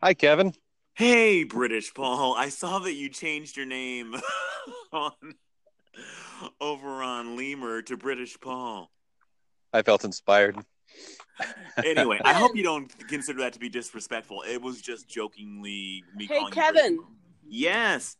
Hi, Kevin. Hey, British Paul. I saw that you changed your name on over on Lemur to British Paul. I felt inspired. Anyway, I hope you don't consider that to be disrespectful. It was just jokingly me Hey, calling Kevin. you British Paul. Yes.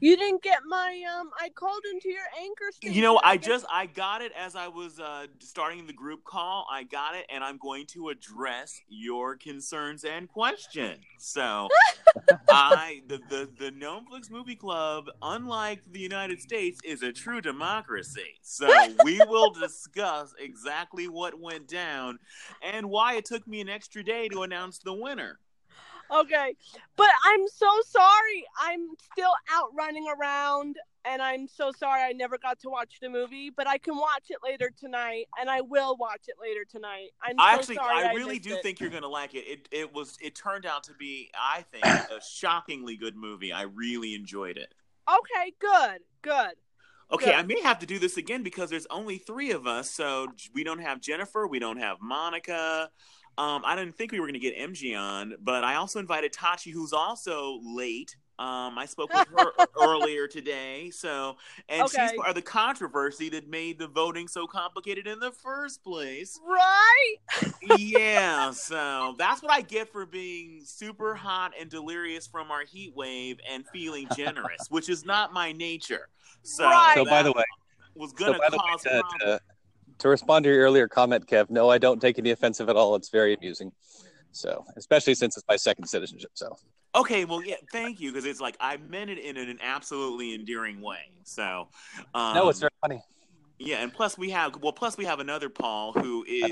You didn't get my um. I called into your anchor station. You know, I just I got it as I was uh, starting the group call. I got it, and I'm going to address your concerns and questions. So, I the the the Gnomeflix Movie Club, unlike the United States, is a true democracy. So we will discuss exactly what went down and why it took me an extra day to announce the winner. Okay, but I'm so sorry. I'm still out running around, and I'm so sorry I never got to watch the movie. But I can watch it later tonight, and I will watch it later tonight. I'm I so actually, sorry. I really missed do it. think you're going to like it. It it was it turned out to be, I think, a shockingly good movie. I really enjoyed it. Okay, good, good. Okay, Good. I may have to do this again because there's only three of us, so we don't have Jennifer, we don't have Monica. Um, I didn't think we were going to get MG on, but I also invited Tachi, who's also late. Um, I spoke with her earlier today, so and she's part of the controversy that made the voting so complicated in the first place. Right? yeah, so that's what I get for being super hot and delirious from our heat wave and feeling generous, which is not my nature. So, Right. So, by the way, was so gonna by the way, cause to, problems. To, respond to your earlier comment, Kev, no, I don't take any offensive at all. It's very amusing. So, especially since it's my second citizenship. So, Okay, well, yeah, thank you because it's like I meant it in an absolutely endearing way. So, um, no, it's very funny. yeah, and plus we have well, plus we have another Paul who is.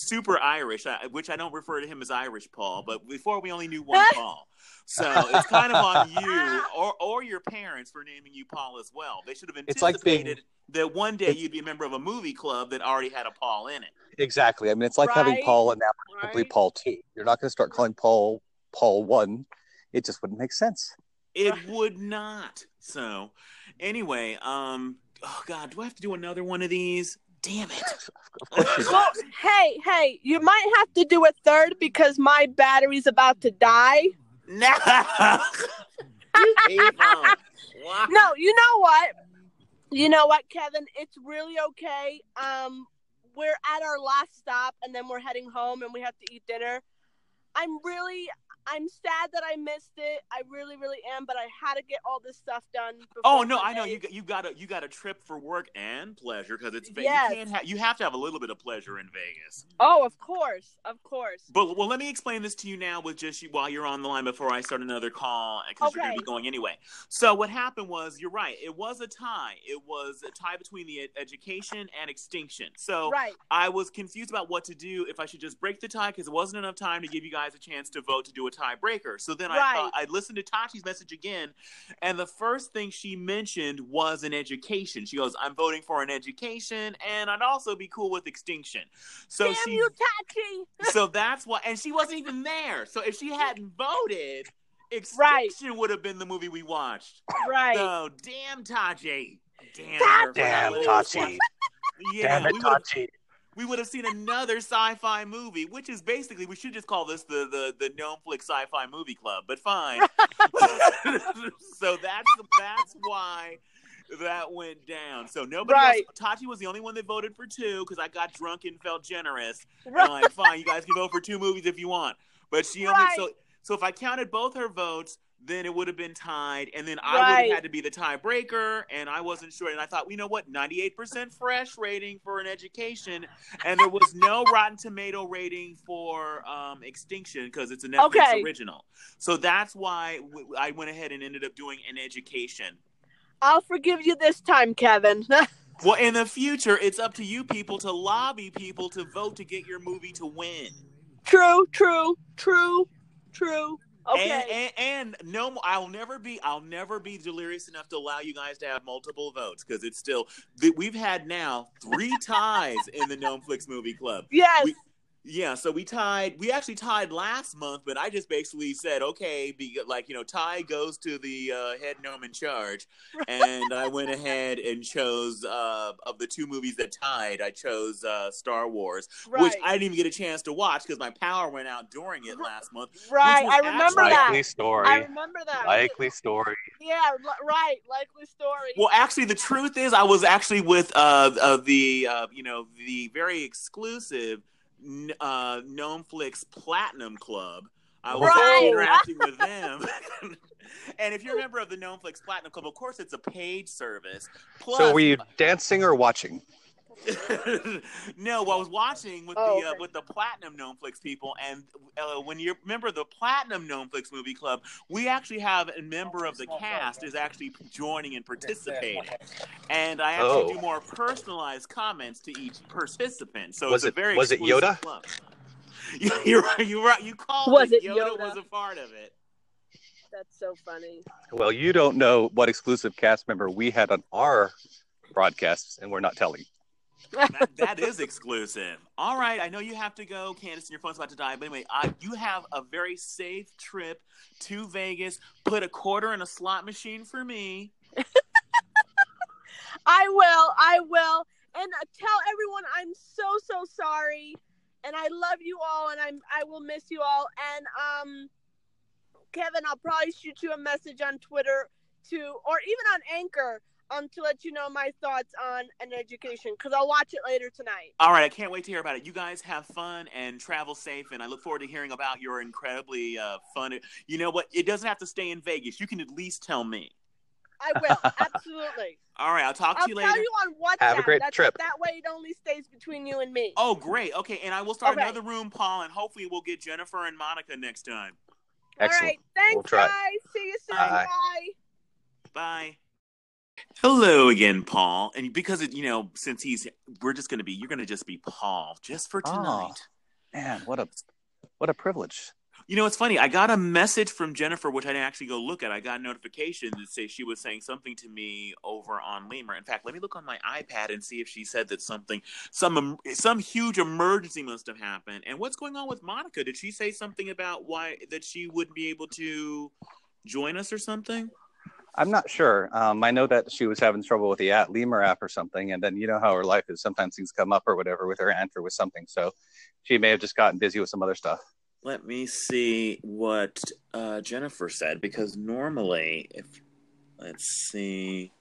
Super Irish, which I don't refer to him as Irish Paul, but before we only knew one Paul. So it's kind of on you or or your parents for naming you Paul as well. They should have It's like being- anticipated that one day you'd be a member of a movie club that already had a Paul in it. Exactly. I mean, it's like having Paul and now simply Right? Paul 2. You're not going to start calling Paul Paul 1. It just wouldn't make sense. It Right. would not. So anyway, um, oh god, do I have to do another one of these? Damn it. Of course you. Well, hey, hey, you might have to do a third because my battery's about to die. No. Wow. No, you know what? You know what, Kevin? It's really okay. Um, we're at our last stop, and then we're heading home, and we have to eat dinner. I'm really, I'm sad that I missed it. I really, really am. But I had to get all this stuff done. Oh, before Oh no, I know you got you got a you got a trip for work and pleasure because it's Yes. you can't ha- you have to have a little bit of pleasure in Vegas. Oh, of course, of course. But well, let me explain this to you now with just you while you're on the line before I start another call because you're going to be going anyway. So what happened was you're right. It was a tie. It was a tie between the ed- education and extinction. So Right. I was confused about what to do if I should just break the tie because it wasn't enough time to give you guys a chance to vote to do a tiebreaker. So then I thought I listened to Tachi's message again, and the first thing she mentioned was an education. She goes, "I'm voting for an education, and I'd also be cool with extinction." So Damn she, you, Tachi. so that's why, and she wasn't even there. So if she hadn't voted, Right. extinction would have been the movie we watched. Right. So damn Tachi, damn, Tachi! Damn, Tachi. Yeah, Damn it, we would have Tachi. We would have seen another sci-fi movie, which is basically we should just call this the the the Gnomeflix Sci-Fi Movie Club, but fine. so that's that's why that went down. So nobody Right. else. Tati was the only one that voted for two because I got drunk and felt generous. Right. I'm like, fine, you guys can vote for two movies if you want, but she only Right. so so if I counted both her votes. Then it would have been tied, and then I would have had to be the tiebreaker, and I wasn't sure. And I thought, you know what, ninety-eight percent fresh rating for an education, and there was no Rotten Tomato rating for um, Extinction because it's a Netflix Okay. original. So that's why w- I went ahead and ended up doing an education. I'll forgive you this time, Kevin. Well, in the future, it's up to you people to lobby people to vote to get your movie to win. true, true, true, true. Okay. And, and, and no, I'll never be. I'll never be delirious enough to allow you guys to have multiple votes because it's still. th- We've had now three ties in the Gnomeflix Movie Club. yes. we- Yeah, so we tied. We actually tied last month, but I just basically said, okay, be, like you know, tie goes to the uh, head gnome in charge, and I went ahead and chose uh, of the two movies that tied. I chose uh, Star Wars, Right. which I didn't even get a chance to watch because my power went out during it last month. right. I remember actually- that. Likely story. I remember that. Likely story. Yeah, li- right. Likely story. Well, actually, the truth is, I was actually with uh, uh the uh, you know the very exclusive n- uh, Gnomeflix Platinum Club. I was Right. interacting with them. and if you're a member of the Gnomeflix Platinum Club, of course, it's a paid service. Plus, So were you dancing or watching? no, I was watching with Oh, the uh, okay. with the Platinum Gnomeflix people, and uh, when you're a member of the Platinum Gnomeflix Movie Club, we actually have a member of the cast is actually joining and participating, and I actually Oh. do more personalized comments to each participant. So Was it's a it- very was it Yoda? Club. You, you're right. You're right. You called Was it. it Yoda, Yoda? was a part of it. That's so funny. Well, you don't know what exclusive cast member we had on our broadcasts, and we're not telling. That, that is exclusive. All right, I know you have to go, Candace, and your phone's about to die. But anyway, I, you have a very safe trip to Vegas. Put a quarter in a slot machine for me. I will. I will. And uh, tell everyone I'm so so sorry, and I love you all, and I'm I will miss you all. And um, Kevin, I'll probably shoot you a message on Twitter to, or even on Anchor, um, to let you know my thoughts on an education because I'll watch it later tonight. All right, I can't wait to hear about it. You guys have fun and travel safe, and I look forward to hearing about your incredibly uh, fun. You know what? It doesn't have to stay in Vegas. You can at least tell me. I will absolutely. All right, I'll talk to I'll you later. I'll tell you on WhatsApp. Have a great That's- trip. That way, it only stays between you and me. Oh, great. Okay, and I will start Okay. another room, Paul, and hopefully we'll get Jennifer and Monica next time. Excellent. All right. Thanks, We'll guys. See you soon. Bye. Bye. Bye. Hello again, Paul. And because it, you know, since he's, we're just going to be, you're going to just be Paul just for Oh. tonight. Man, what a what a privilege. You know, it's funny. I got a message from Jennifer, which I didn't actually go look at. I got a notification that say she was saying something to me over on Lemur. In fact, let me look on my iPad and see if she said that something, some some huge emergency must have happened. And what's going on with Monica? Did she say something about why that she wouldn't be able to join us or something? I'm not sure. Um, I know that she was having trouble with the at Lemur app or something, and then you know how her life is. Sometimes things come up or whatever with her aunt or with something. So she may have just gotten busy with some other stuff. Let me see what uh, Jennifer said because normally, if let's see.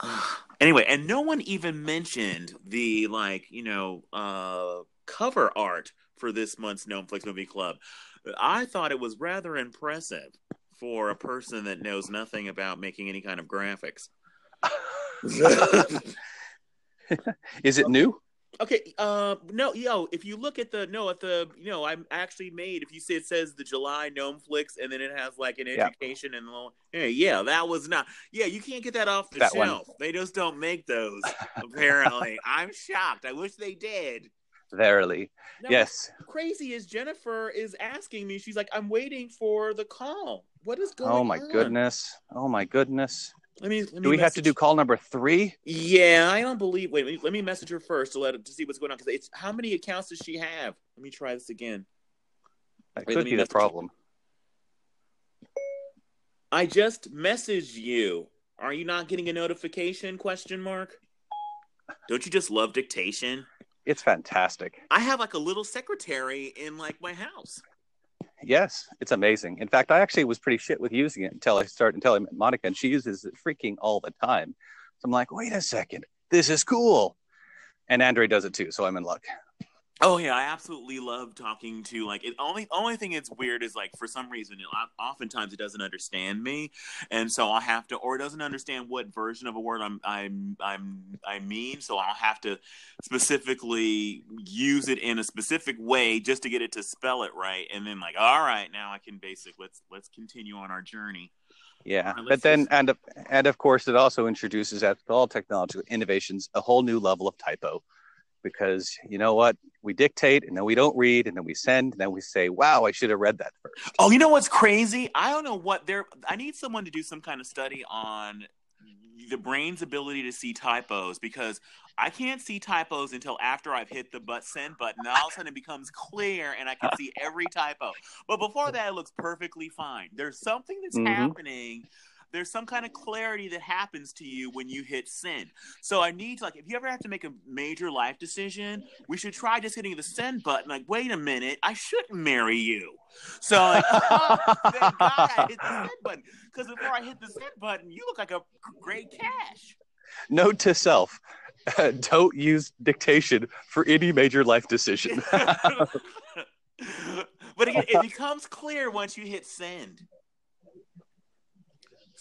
anyway, and no one even mentioned the like you know uh, cover art for this month's Gnomeflix Movie Club. I thought it was rather impressive for a person that knows nothing about making any kind of graphics. Is it new? Okay, uh, no, yo, if you look at the no at the you know I'm actually made if you see it says the July Gnomeflix and then it has like an Yeah. education and lo- yeah, yeah, that was not yeah you can't get that off the That one. shelf. They just don't make those apparently. I'm shocked. I wish they did. Verily. No, Yes. crazy is Jennifer is asking me. She's like, I'm waiting for the call. What is oh going on? Oh my goodness. Oh my goodness. Let me. Let me Do we have to do call number three? Yeah, I don't believe. Wait, let me, let me message her first to let to see what's going on because it's how many accounts does she have? Let me try this again. That Wait, could be the message- problem. I just messaged you. Are you not getting a notification? Question mark. Don't you just love dictation? It's fantastic. I have like a little secretary in like my house. Yes, it's amazing. In fact, I actually was pretty shit with using it until I started until I met Monica, and she uses it freaking all the time. So I'm like, wait a second, this is cool. And Andre does it too, so I'm in luck. Oh yeah, I absolutely love talking to like it. Only only thing it's weird is like for some reason, it, oftentimes it doesn't understand me, and so I'll have to, or it doesn't understand what version of a word I'm I'm I'm I mean. So I'll have to specifically use it in a specific way just to get it to spell it right, and then like, all right, now I can basic. Let's let's continue on our journey. Yeah, right, but then just- and and of course it also introduces at all technological innovations a whole new level of typo, because you know what we dictate and then we don't read and then we send and then we say, wow, I should have read that first. Oh, you know what's crazy? I don't know what they're. I need someone to do some kind of study on the brain's ability to see typos because I can't see typos until after I've hit the but send button. And all of a sudden it becomes clear and I can see every typo. But before that, it looks perfectly fine. There's something that's Mhm. happening. There's some kind of clarity that happens to you when you hit send. So I need to like if you ever have to make a major life decision, we should try just hitting the send button. Like, wait a minute, I shouldn't marry you. So like, oh, thank God I hit the send button. Because before I hit the send button, you look like a great cash. Note to self: don't use dictation for any major life decision. but again, it becomes clear once you hit send.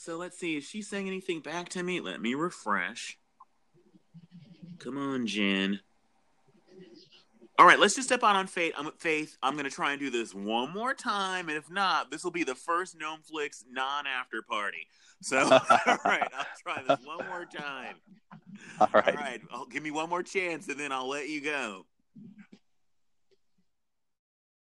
So let's see. Is she saying anything back to me? Let me refresh. Come on, Jen. All right, let's just step out on faith. I'm faith. I'm gonna try and do this one more time, and if not, this will be the first Gnomeflix non-after party. So, all right, I'll try this one more time. All right. All right, oh, give me one more chance, and then I'll let you go.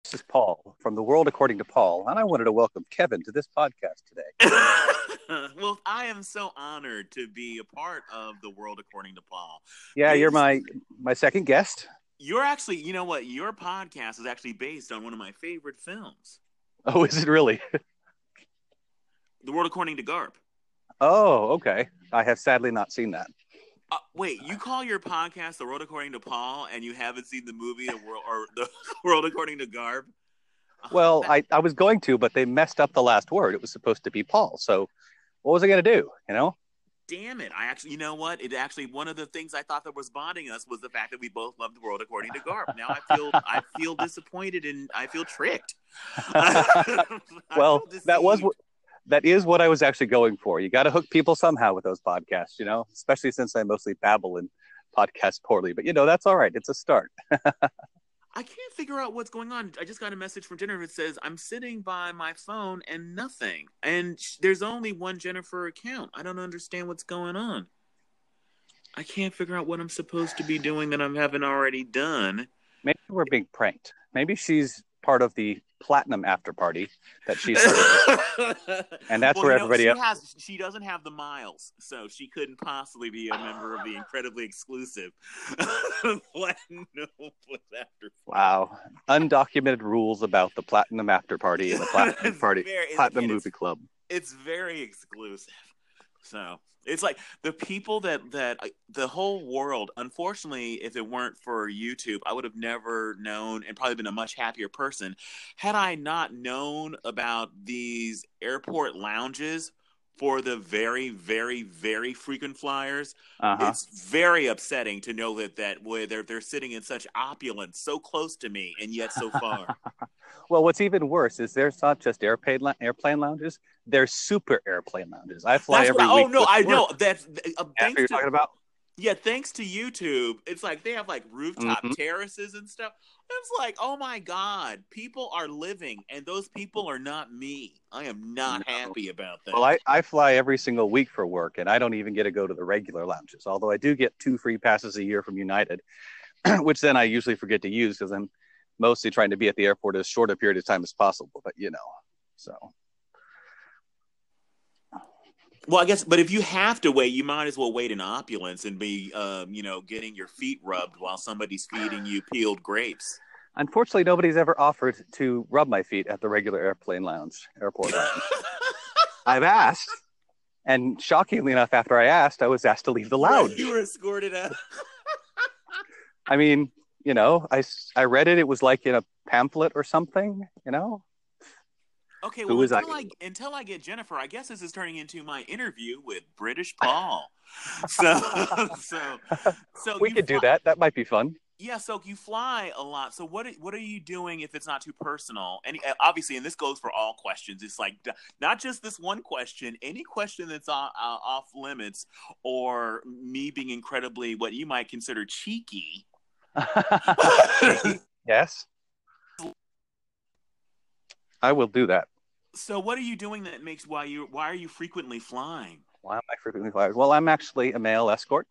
This is Paul from the World According to Paul, and I wanted to welcome Kevin to this podcast today. well, I am so honored to be a part of the world according to Paul. Yeah, you're my my second guest. You're actually, you know what? Your podcast is actually based on one of my favorite films, Oh, is it really? The World According to Garp. Oh, okay. I have sadly not seen that. Uh, wait, you call your podcast The World According to Paul, and you haven't seen the movie The World or The World According to Garp? Uh, Well, I, I was going to, but they messed up the last word. It was supposed to be Paul. So what was I going to do? You know? damn it! I actually, you know what? It actually one of the things I thought that was bonding us was the fact that we both loved The World According to Garp. Now I feel, I feel disappointed and I feel tricked. Well, feel that was that is what I was actually going for. You got to hook people somehow with those podcasts, you know, especially since I mostly babble and podcast poorly. But you know, that's all right. It's a start. I can't figure out what's going on. I just got a message from Jennifer that says I'm sitting by my phone and nothing, and sh- there's only one Jennifer account. I don't understand what's going on. I can't figure out what I'm supposed to be doing that I haven't already done. Maybe we're being pranked. Maybe she's part of the platinum after party that she started. And that's Well, where everybody she else- has. She doesn't have the miles, so she couldn't possibly be a member of the incredibly exclusive Platinum After. wow, undocumented rules about the platinum after party and the platinum party, very- platinum movie club. it's very exclusive. So it's like the people that that the whole world. Unfortunately, if it weren't for YouTube, I would have never known and probably been a much happier person had I not known about these airport lounges for the very, very, very frequent flyers. Uh-huh. It's very upsetting to know that that way they're they're sitting in such opulence, so close to me, and yet so far. Well, what's even worse is there's not just airplane airplane lounges; there's super airplane lounges. I fly That's every what week. oh no, I work. know that's uh, what you're talking about. Yeah, thanks to YouTube, it's like they have like rooftop Mhm. terraces and stuff. It's like, oh my god, people are living, and those people are not me. I am not No. happy about that. Well, I, I fly every single week for work, and I don't even get to go to the regular lounges. Although I do get two free passes a year from United, which then I usually forget to use because I'm mostly trying to be at the airport as short a period of time as possible. But you know, so well, I guess, but if you have to wait, you might as well wait in opulence and be, um, you know, getting your feet rubbed while somebody's feeding you peeled grapes. unfortunately, nobody's ever offered to rub my feet at the regular airplane lounge, airport lounge. I've asked, and shockingly enough, after I asked, I was asked to leave the lounge. You were escorted out. I mean, you know, I I read it. It was like in a pamphlet or something, you know? Okay, well, until I? I, until I get Jennifer, I guess this is turning into my interview with British Paul. So, so, so we could do that. That might be fun. Yeah, so you fly a lot. So what what are you doing if it's not too personal? And uh, obviously, and this goes for all questions. It's like not just this one question. Any question that's off, uh, off limits, or me being incredibly what you might consider cheeky. yes. I will do that. So what are you doing that makes why you why are you frequently flying? Why am I frequently flying? Well, I'm actually a male escort.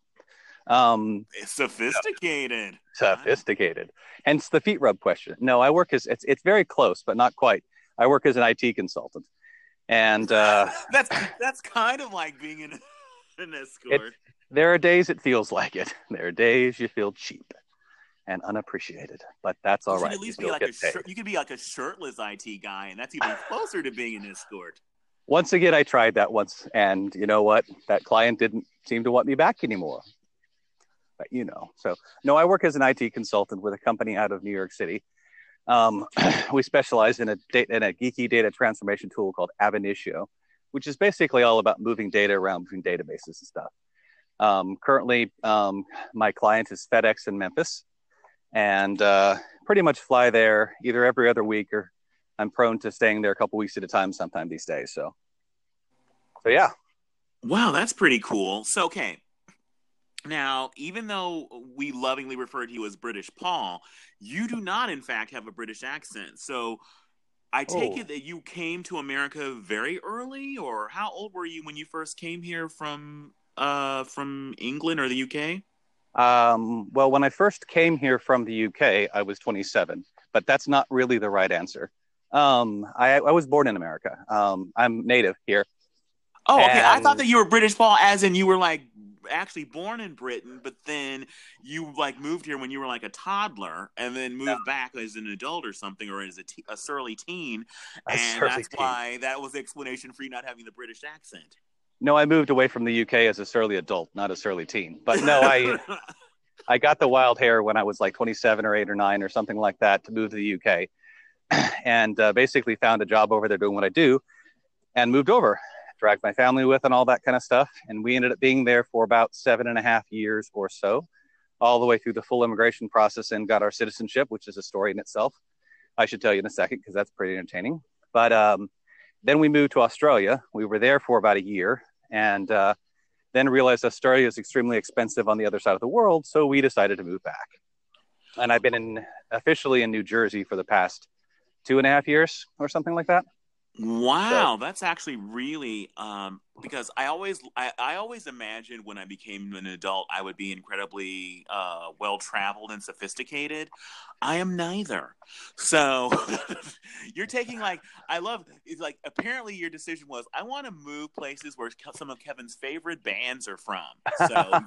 Um, It's sophisticated. sophisticated. Hence the feet rub question. No, I work as it's it's very close, but not quite. I work as an IT consultant, and uh, that's that's kind of like being in an escort. There are days it feels like it. There are days you feel cheap and unappreciated, but that's all you right. At least You be like a shir- you could be like a shirtless IT guy, and that's even closer to being an escort. Once again, I tried that once, and you know what? That client didn't seem to want me back anymore. But you know, so no, I work as an IT consultant with a company out of New York City. Um, we specialize in a data in a geeky data transformation tool called Ab Initio, which is basically all about moving data around between databases and stuff. Um, currently, um, my client is FedEx in Memphis, and uh, pretty much fly there either every other week or I'm prone to staying there a couple weeks at a time sometime these days. So, so yeah. Wow, that's pretty cool. So, okay. Now, even though we lovingly refer to you as British Paul, you do not, in fact, have a British accent. So, I take Oh. it that you came to America very early, or how old were you when you first came here from uh, from England or the UK? Um, well, when I first came here from the UK, I was 27, but that's not really the right answer. Um, I, I was born in America. Um, I'm native here. Oh, okay. I thought that you were British Paul, as in you were like actually born in Britain, but then you like moved here when you were like a toddler, and then moved back as an adult or something, or as a, surly teen, A and surly that's teen. why that was the explanation for you not having the British accent. No, I moved away from the UK as a surly adult, not a surly teen. But no, I I got the wild hair when I was like 27 or 8 or 9 or something like that to move to the UK, and uh, basically found a job over there doing what I do, and moved over. Dragged my family with and all that kind of stuff, and we ended up being there for about seven and a half years or so, all the way through the full immigration process and got our citizenship, which is a story in itself. I should tell you in a second because that's pretty entertaining. But um, then we moved to Australia. We were there for about a year, and uh, then realized Australia is extremely expensive on the other side of the world, so we decided to move back. And I've been in officially in New Jersey for the past two and a half years or something like that. Wow, that's actually really um, because I always I, I always imagined when I became an adult I would be incredibly uh, well traveled and sophisticated. I am neither. So you're taking like I love it's like apparently your decision was I want to move places where some of Kevin's favorite bands are from. So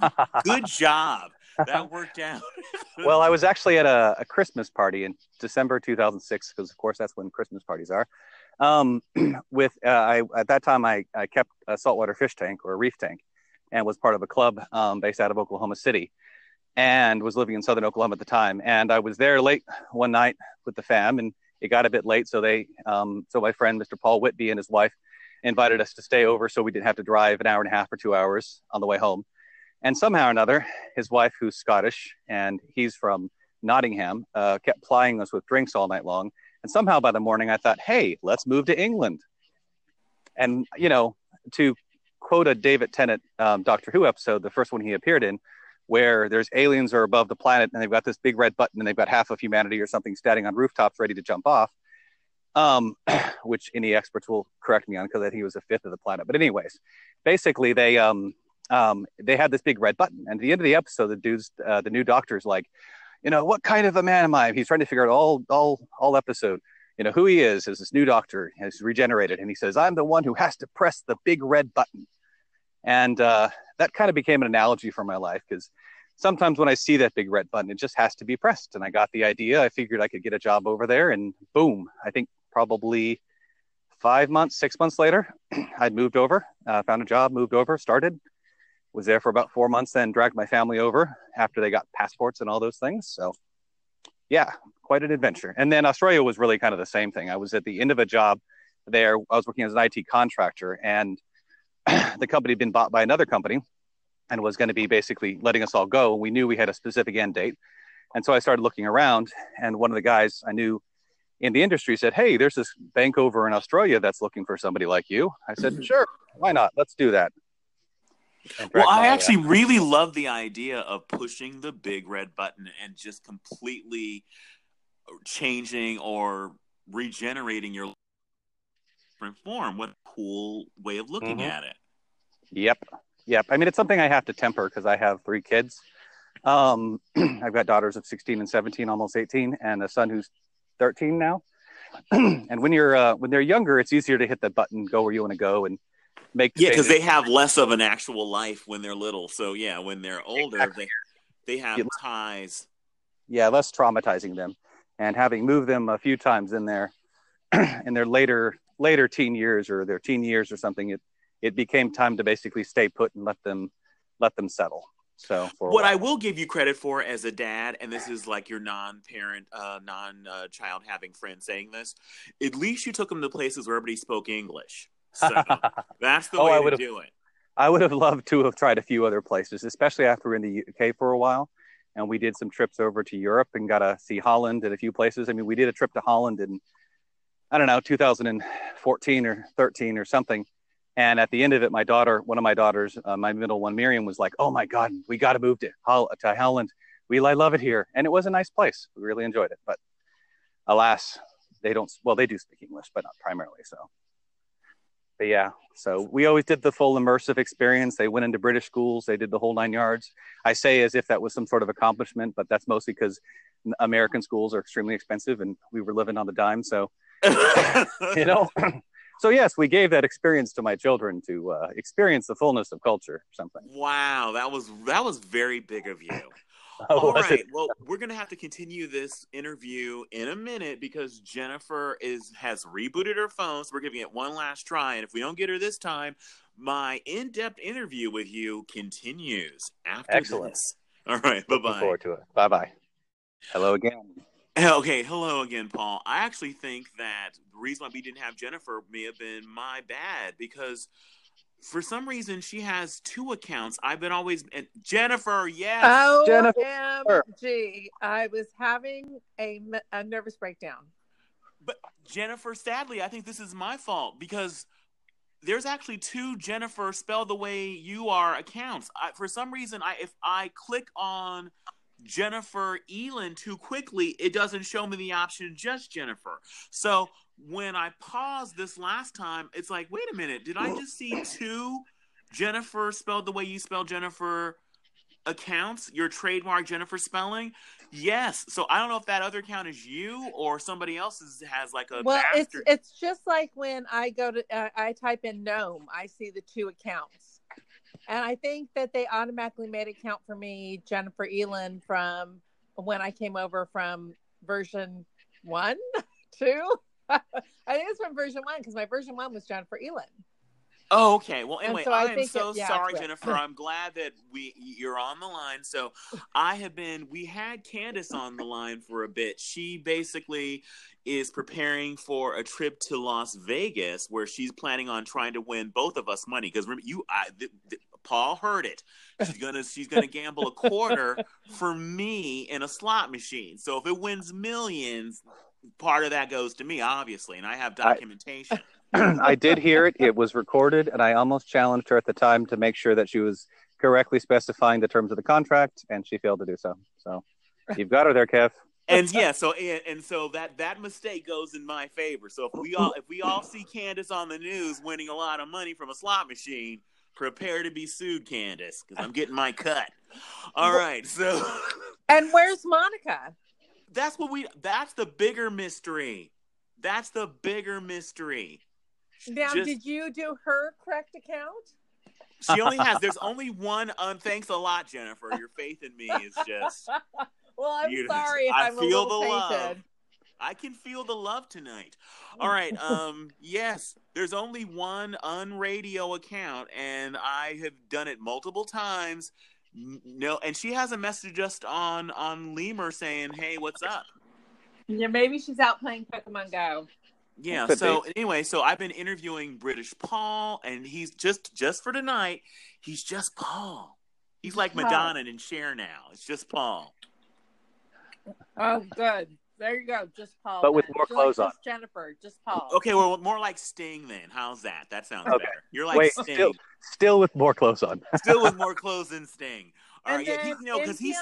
good job. That worked out. well, I was actually at a, a Christmas party in December 2006 because, of course, that's when Christmas parties are. Um, with uh, I at that time I, I kept a saltwater fish tank or a reef tank, and was part of a club um, based out of Oklahoma City, and was living in southern Oklahoma at the time. And I was there late one night with the fam, and it got a bit late, so they um, so my friend Mr. Paul Whitby and his wife invited us to stay over, so we didn't have to drive an hour and a half or two hours on the way home. And somehow or another, his wife, who's Scottish and he's from Nottingham, uh, kept plying us with drinks all night long. And somehow by the morning, I thought, hey, let's move to England. And, you know, to quote a David Tennant um, Doctor Who episode, the first one he appeared in, where there's aliens are above the planet and they've got this big red button and they've got half of humanity or something standing on rooftops ready to jump off, um, which any experts will correct me on because I think he was a fifth of the planet. But anyways, basically they um, um, they had this big red button, and at the end of the episode, the dude's uh, the new doctor's like, you know, what kind of a man am I? He's trying to figure out all all all episode, you know, who he is as this new doctor has regenerated, and he says, I'm the one who has to press the big red button, and uh, that kind of became an analogy for my life because sometimes when I see that big red button, it just has to be pressed, and I got the idea. I figured I could get a job over there, and boom, I think probably five months, six months later, I'd moved over, uh, found a job, moved over, started was there for about four months, then dragged my family over after they got passports and all those things. So, yeah, quite an adventure. And then Australia was really kind of the same thing. I was at the end of a job there. I was working as an IT contractor, and the company had been bought by another company and was going to be basically letting us all go. We knew we had a specific end date. And so I started looking around, and one of the guys I knew in the industry said, Hey, there's this bank over in Australia that's looking for somebody like you. I said, mm-hmm. Sure, why not? Let's do that. Well, I actually really love the idea of pushing the big red button and just completely changing or regenerating your different form. What a cool way of looking Mhm. at it. Yep. Yep. I mean, it's something I have to temper because I have three kids. Um, I've got daughters of 16 and 17, almost 18, and a son who's 13 now. and when you're uh, when they're younger, it's easier to hit the button, go where you want to go, and make Yeah, because they have less of an actual life when they're little. So yeah, when they're older, Exactly. they they have Yeah. ties. yeah less traumatizing them and having moved them a few times in their in their later later teen years or their teen years or something it it became time to basically stay put and let them let them settle so for What. I will give you credit for as a dad, and this is like your non-parent, uh, non-child having friend saying this, at least you took them to places where everybody spoke English. So that's the Oh, I way to do it. I would have loved to have tried a few other places, especially after we were in the UK for a while. And we did some trips over to Europe and got to see Holland and a few places. I mean, we did a trip to Holland in, I don't know, 2014 or 13 or something. And at the end of it, my daughter, one of my daughters, uh, my middle one, Miriam, was like, "Oh my God, we got to move to Hol- to Holland. We I love it here, and it was a nice place. We really enjoyed it. But alas, they don't. Well, they do speak English, but not primarily. So, but yeah, so we always did the full immersive experience. They went into British schools. They did the whole nine yards. I say as if that was some sort of accomplishment, but that's mostly because American schools are extremely expensive, and we were living on the dime. So you know. so yes, we gave that experience to my children to uh, experience the fullness of culture. Or something. Wow, that was that was very big of you. All right. Well, we're gonna have to continue this interview in a minute because Jennifer is has rebooted her phone, so we're giving it one last try. And if we don't get her this time, my in-depth interview with you continues after Excellent. this. All right. Bye bye. forward to it. Bye bye. Hello again. Okay, hello again, Paul. I actually think that the reason why we didn't have Jennifer may have been my bad because for some reason she has two accounts. I've been always and Jennifer, yes. Oh, OMG. I was having a, a nervous breakdown. But Jennifer, sadly, I think this is my fault because there's actually two Jennifer spelled the way you are accounts. I, for some reason, I if I click on Jennifer Elin too quickly, it doesn't show me the option just Jennifer. So when I paused this last time, it's like, wait a minute, did I just see two Jennifer spelled the way you spell Jennifer accounts? Your trademark Jennifer spelling? Yes. So I don't know if that other account is you or somebody else's has like a well, it's bastard. it's just like when I go to uh, I type in gnome, I see the two accounts, and I think that they automatically made a count for me, Jennifer Elin, from when I came over from version one, two. I think it's from version one because my version one was Jennifer Elin. Oh, okay. Well, anyway, so I I, am so it- yeah, sorry, Jennifer. I'm glad that we you're on the line. So, I have been. We had Candace on the line for a bit. She basically is preparing for a trip to Las Vegas, where she's planning on trying to win both of us money. Because you, I, th- th- Paul heard it. She's gonna she's gonna gamble a quarter for me in a slot machine. So if it wins millions, part of that goes to me, obviously, and I have I- documentation. I did hear it. It was recorded, and I almost challenged her at the time to make sure that she was correctly specifying the terms of the contract, and she failed to do so. So you've got her there, Kev. and yeah, so and, and so that that mistake goes in my favor. So if we all if we all see Candace on the news winning a lot of money from a slot machine, prepare to be sued, Candace, because I'm getting my cut. All right, so And where's Monica? That's what we that's the bigger mystery. That's the bigger mystery. Now, Just- did you do her correct account? She only has there's only one um thanks a lot, Jennifer. Your faith in me is just well, I'm You- sorry if I I'm a feel little the tainted. love. I can feel the love tonight. All right. Um, yes, there's only one unradio account, and I have done it multiple times. N- No, and she has a message just on on Lemur saying, "Hey, what's up?" Yeah, maybe she's out playing Pokemon Go. Yeah. Could So anyway, so I've been interviewing British Paul, and he's just just for tonight. He's just Paul. He's like Madonna and Cher now. It's just Paul. Oh, good. There you go. Just Paul. But with then. more Just like clothes on. just Jennifer. Just Paul. Okay, well, more like Sting then. How's that? That sounds Okay. better. You're like Wait, Sting. still, still with more clothes on. still with more clothes than Sting. All right, And yeah, then he, you know, because he's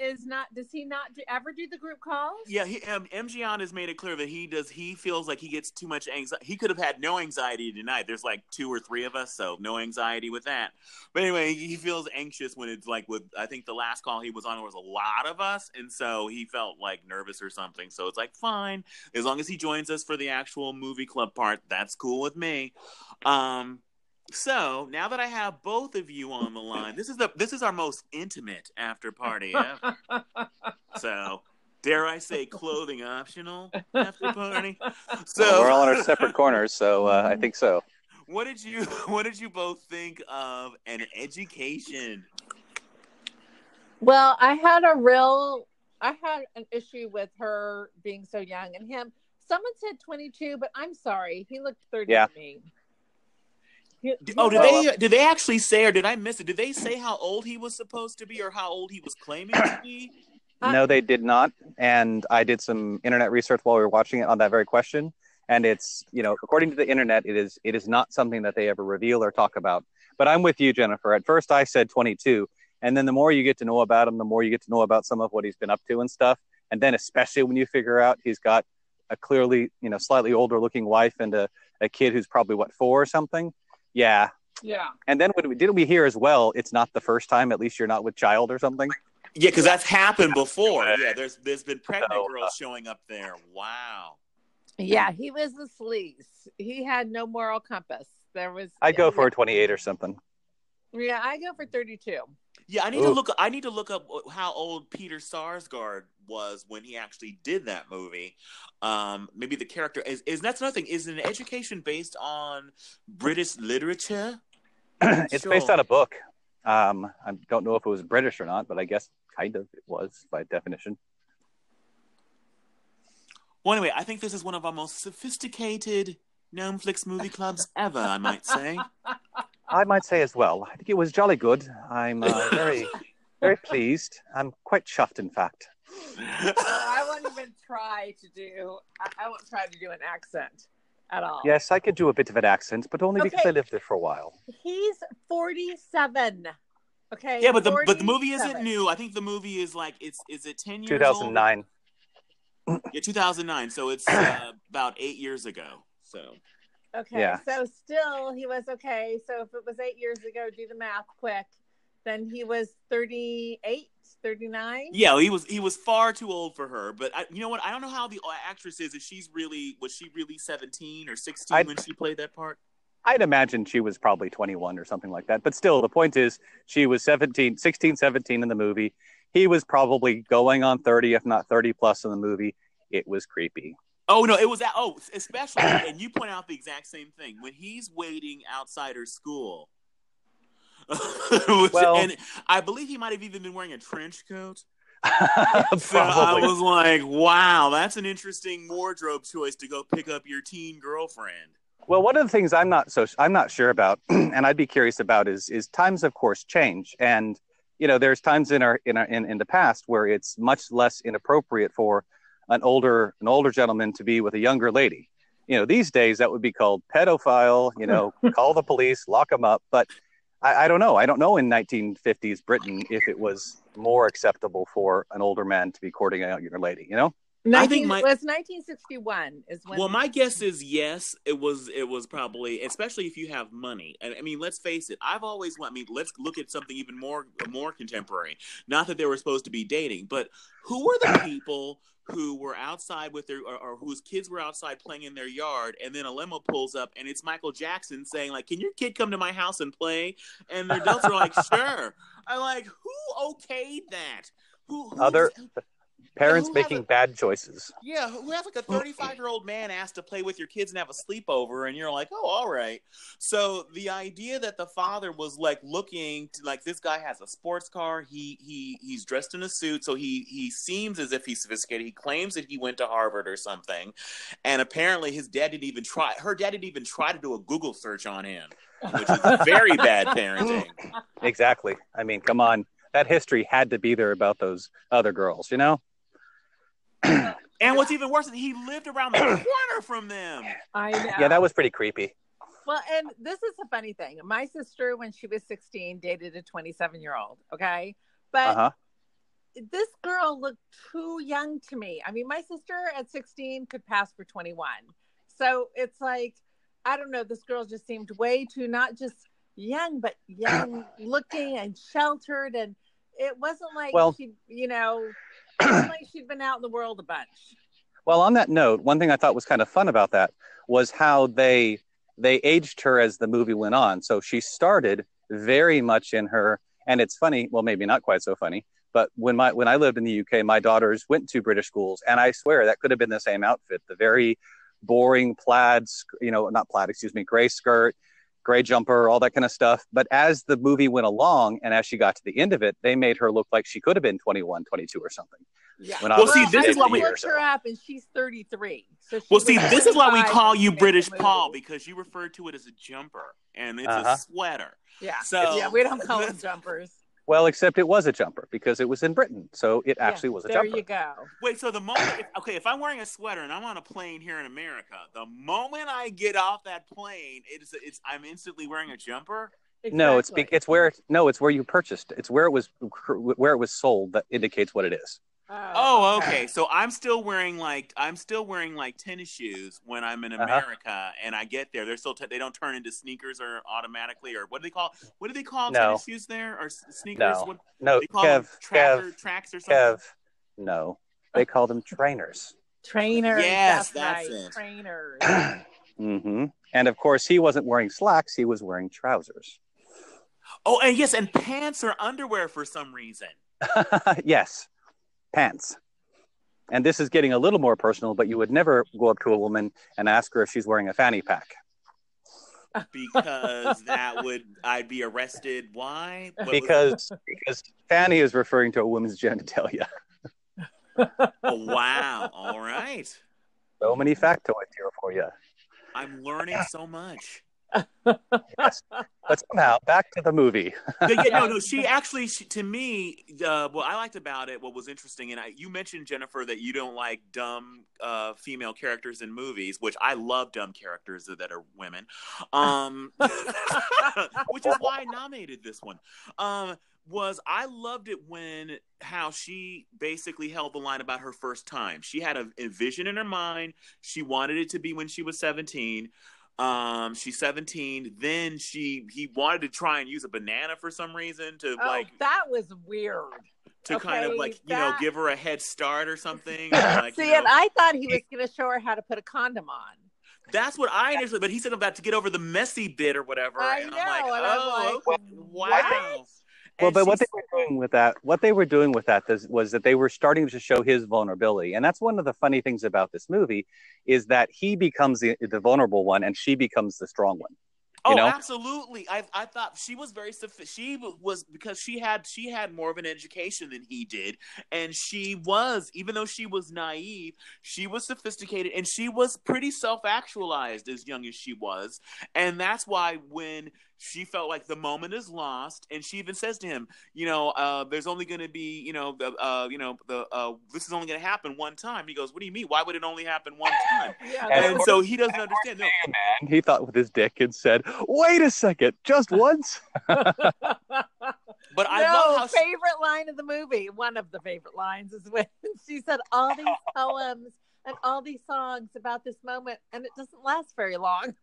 is not. Does he not do, ever do the group calls? yeah, he, um, MGon has made it clear that he does. He feels like he gets too much anxiety. He could have had no anxiety tonight. There's like two or three of us, so no anxiety with that. But anyway, he feels anxious when it's like with. I think the last call he was on was a lot of us, and so he felt like nervous or something. So it's like fine, as long as he joins us for the actual movie club part, that's cool with me. Um, So now that I have both of you on the line, this is the this is our most intimate after party ever. so dare I say clothing optional after party? So Well, we're all in our separate corners, so uh, I think so. what did you what did you both think of an education? Well, I had a real, I had an issue with her being so young and him. Someone said 22, but I'm sorry, he looked 30 Yeah. to me. He- he Oh, did they did they actually say or did I miss it? Did they say how old he was supposed to be or how old he was claiming to be? Uh, No, they did not. And I did some internet research while we were watching it on that very question. And it's, you know, according to the internet, it is it is not something that they ever reveal or talk about. But I'm with you, Jennifer. At first, I said 22, and then the more you get to know about him, the more you get to know about some of what he's been up to and stuff. And then, especially when you figure out he's got a clearly, you know, slightly older looking wife and a, a kid who's probably what four or something. Yeah. Yeah. And then what we didn't we hear as well? It's not the first time. At least you're not with child or something. Yeah, because that's happened before. Yeah, there's there's been pregnant So, uh, girls showing up there. Wow. Yeah, he was a sleaze. He had no moral compass. There was. I'd go for a 28 or something. Yeah, I go for 32. Yeah, I need to Ooh. look. I need to look up how old Peter Sarsgaard was when he actually did that movie. Um, maybe the character is. Is that's another thing. Is an education based on British literature? it's based on a book. Um, I don't know if it was British or not, but I guess kind of it was by definition. Well, anyway, I think this is one of our most sophisticated Gnomeflix movie clubs ever. I might say. I might say as well. I think it was jolly good. I'm uh, very, very pleased. I'm quite chuffed, in fact. I won't even try to do. I, I won't try to do an accent at all. Yes, I could do a bit of an accent, but only because I lived there for a while. He's 47. Okay. yeah, but the but the movie isn't new. I think the movie is like it's is it ten years? 2009. Yeah, two thousand nine. So it's uh, about eight years ago. So Okay. Yeah. So still, he was okay. So if it was eight years ago, do the math quick. Then he was 38, 39. yeah, he was he was far too old for her. But I, you know what? I don't know how the actress is. If she's really was she really seventeen or sixteen I- when she played that part? I'd imagine she was probably 21 or something like that. But still, the point is, she was 17, 16, 17 in the movie. He was probably going on 30, if not 30 plus in the movie. It was creepy. Oh no, it was that. Oh, especially, and you point out the exact same thing when he's waiting outside her school. Which- Well- and I believe he might have even been wearing a trench coat. So I was like, "Wow, that's an interesting wardrobe choice to go pick up your teen girlfriend." Well, one of the things I'm not so I'm not sure about, and I'd be curious about, is is times of course change, and you know, there's times in our in our in, in the past where it's much less inappropriate for an older an older gentleman to be with a younger lady. You know, these days that would be called pedophile. You know, call the police, lock them up. But I, I don't know. I don't know in 1950s Britain if it was more acceptable for an older man to be courting a younger lady. You know. 19, I think my- it was 1961 is when Well, my guess is yes. It was. It was probably, especially if you have money. And I mean, let's face it. I've always. I mean, let's look at something even more more contemporary. Not that they were supposed to be dating, but who were the people who were outside with their or, or whose kids were outside playing in their yard, and then a limo pulls up and it's Michael Jackson saying like, "Can your kid come to my house and play?" And the adults are like, "Sure." I'm like, who okayed that? Who, who Other parents making a- bad choices. yeah, who has like a 35 year old man asked to play with your kids and have a sleepover, and you're like, oh, all right. So the idea that the father was like looking to like this guy has a sports car, he he he's dressed in a suit, so he he seems as if he's sophisticated. He claims that he went to Harvard or something, and apparently his dad didn't even try. Her dad didn't even try to do a Google search on him, which is very bad parenting. Exactly. I mean, come on. That history had to be there about those other girls, you know? And what's even worse is he lived around the corner from them. I know. Yeah, that was pretty creepy. Well, and this is a funny thing. My sister, when she was 16, dated a 27 year old. Okay. But Uh huh. this girl looked too young to me. I mean, my sister at 16 could pass for 21. So it's like, I don't know, this girl just seemed way too not just young, but young looking and sheltered. And it wasn't like Well- she, you know, it wasn't like she'd been out in the world a bunch. Well, on that note, one thing I thought was kind of fun about that was how they they aged her as the movie went on. So she started very much in her, and it's funny. Well, maybe not quite so funny. But when my when I lived in the UK, my daughters went to British schools, and I swear that could have been the same outfit. The very boring plaid, you know, not plaid, excuse me, gray skirt, gray jumper, all that kind of stuff. But as the movie went along and as she got to the end of it, they made her look like she could have been 21, 22 or something. Yeah. When Well, see, this is what we- looked her up, and she's 33. So she Well, see, this is why we call you British Paul because you refer to it as a jumper, and it's Uh-huh. a sweater. Yeah. So- yeah, we don't call them jumpers. Well, except it was a jumper because it was in Britain. So it actually Yeah, was a there jumper. There you go. Wait, so the moment, if, okay, if I'm wearing a sweater and I'm on a plane here in America, the moment I get off that plane, it's it's I'm instantly wearing a jumper. No, it's it's where no, it's where you purchased. It's where it was where it was sold that indicates what it is. Oh, okay. So I'm still wearing like I'm still wearing like tennis shoes when I'm in Uh-huh. America, and I get there. They're still t- they don't turn into sneakers or automatically or what do they call what do they call No. tennis shoes there or sneakers? No. What No, they call them Kev, tracker Kev, tracks or something. Kev. No, they call them trainers. Trainers. Yes, that's, that's right. it. Trainers. mm-hmm. And of course, he wasn't wearing slacks; he was wearing trousers. Oh, and yes, and pants or underwear for some reason. yes, pants. And this is getting a little more personal, but you would never go up to a woman and ask her if she's wearing a fanny pack. because that would I'd be arrested. Why? What Because because fanny is referring to a woman's genitalia. oh, wow. All right. So many factoids here for you. I'm learning so much. Yes. But somehow, back to the movie. Yeah, no, no. She actually, she, to me, uh, what I liked about it, what was interesting, and I, you mentioned Jennifer that you don't like dumb uh, female characters in movies, which I love dumb characters that are women, um, which is why I nominated this one. Um, was I loved it when how she basically held the line about her first time. She had a, a vision in her mind. She wanted it to be when she was seventeen. Um, she's 17. Then she he wanted to try and use a banana for some reason to oh, like that was weird. to kind of okay, like you know give her a head start or something. or, like, you See, know, and I thought he was going to show her how to put a condom on. that's what I initially. But he said about to get over the messy bit or whatever. I and know, I'm like, and I'm oh, like, okay, what? wow. Well, but what they were doing with that, what they were doing with that was, was that they were starting to show his vulnerability, and that's one of the funny things about this movie, is that he becomes the, the vulnerable one and she becomes the strong one. Oh, you know? absolutely. I I thought she was very she was because she had she had more of an education than he did and she was even though she was naive, she was sophisticated and she was pretty self-actualized as young as she was. And that's why when she felt like the moment is lost and she even says to him, you know, uh, there's only going to be, you know, the uh, you know, the uh, this is only going to happen one time. He goes, "What do you mean? Why would it only happen one time?" Yeah, And and of so he doesn't understand. No, And he thought with his dick and said, "Wait a second, just once." but I no, love how she, favorite line of the movie. One of the favorite lines is when she said all these poems and all these songs about this moment, and it doesn't last very long.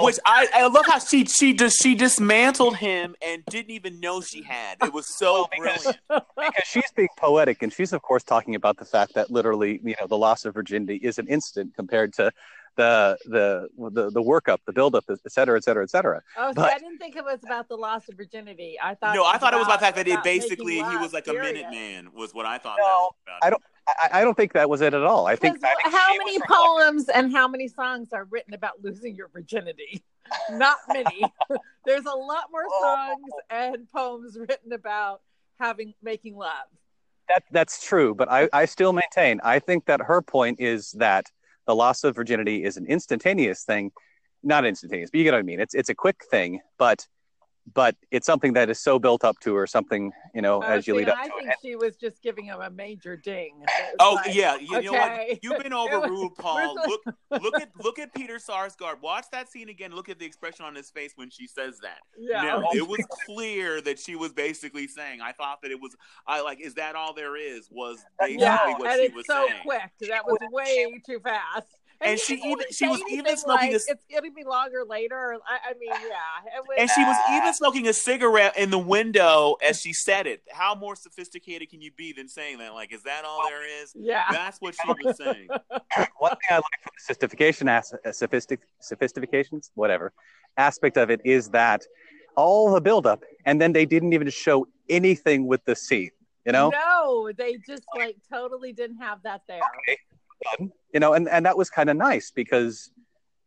Which I, I love how she she just she dismantled him and didn't even know she had. It was so Well, because- brilliant. because she's being poetic and she's of course talking about the fact that literally you know the loss of virginity is an instant compared to the the the, the workup the buildup et cetera et cetera et cetera Oh, see, But- I didn't think it was about the loss of virginity. I thought. No, I thought it was about the fact that he basically he was like a period. minute man was what I thought. No, that was about. I don't I, I don't think that was it at all i think, I think how many poems and how many songs are written about losing your virginity? Not many. There's a lot more oh. songs and poems written about having making love. that that's true but I, I still maintain i think that her point is that the loss of virginity is an instantaneous thing not instantaneous but you get what i mean. It's it's a quick thing but but it's something that is so built up to or something you know Oh, as you see, lead up I to think it she was just giving him a major ding. Oh like, yeah, you know what? You've been It was- overruled, Paul. we're Look, look at look at Peter Sarsgaard. Watch that scene again. Look at the expression on his face when she says that. Yeah. No, oh, it was clear that she was basically saying, "I thought that it was, I like, is that all there is?" Was uh, basically yeah, what and she it's was so saying. quick. That was way too fast. And she even- she was even smoking like, a- It's gonna be longer later. I, I mean, yeah. Was, And she was even smoking a cigarette in the window as she said it. How more sophisticated can you be than saying that? Like, is that all there is? yeah. That's what she was saying. One thing I like from the sophistication, as- uh, sophistic, sophistications, whatever aspect of it is that all the buildup, and then they didn't even show anything with the scene. You know, No, they just like totally didn't have that there. You know, and and that was kind of nice because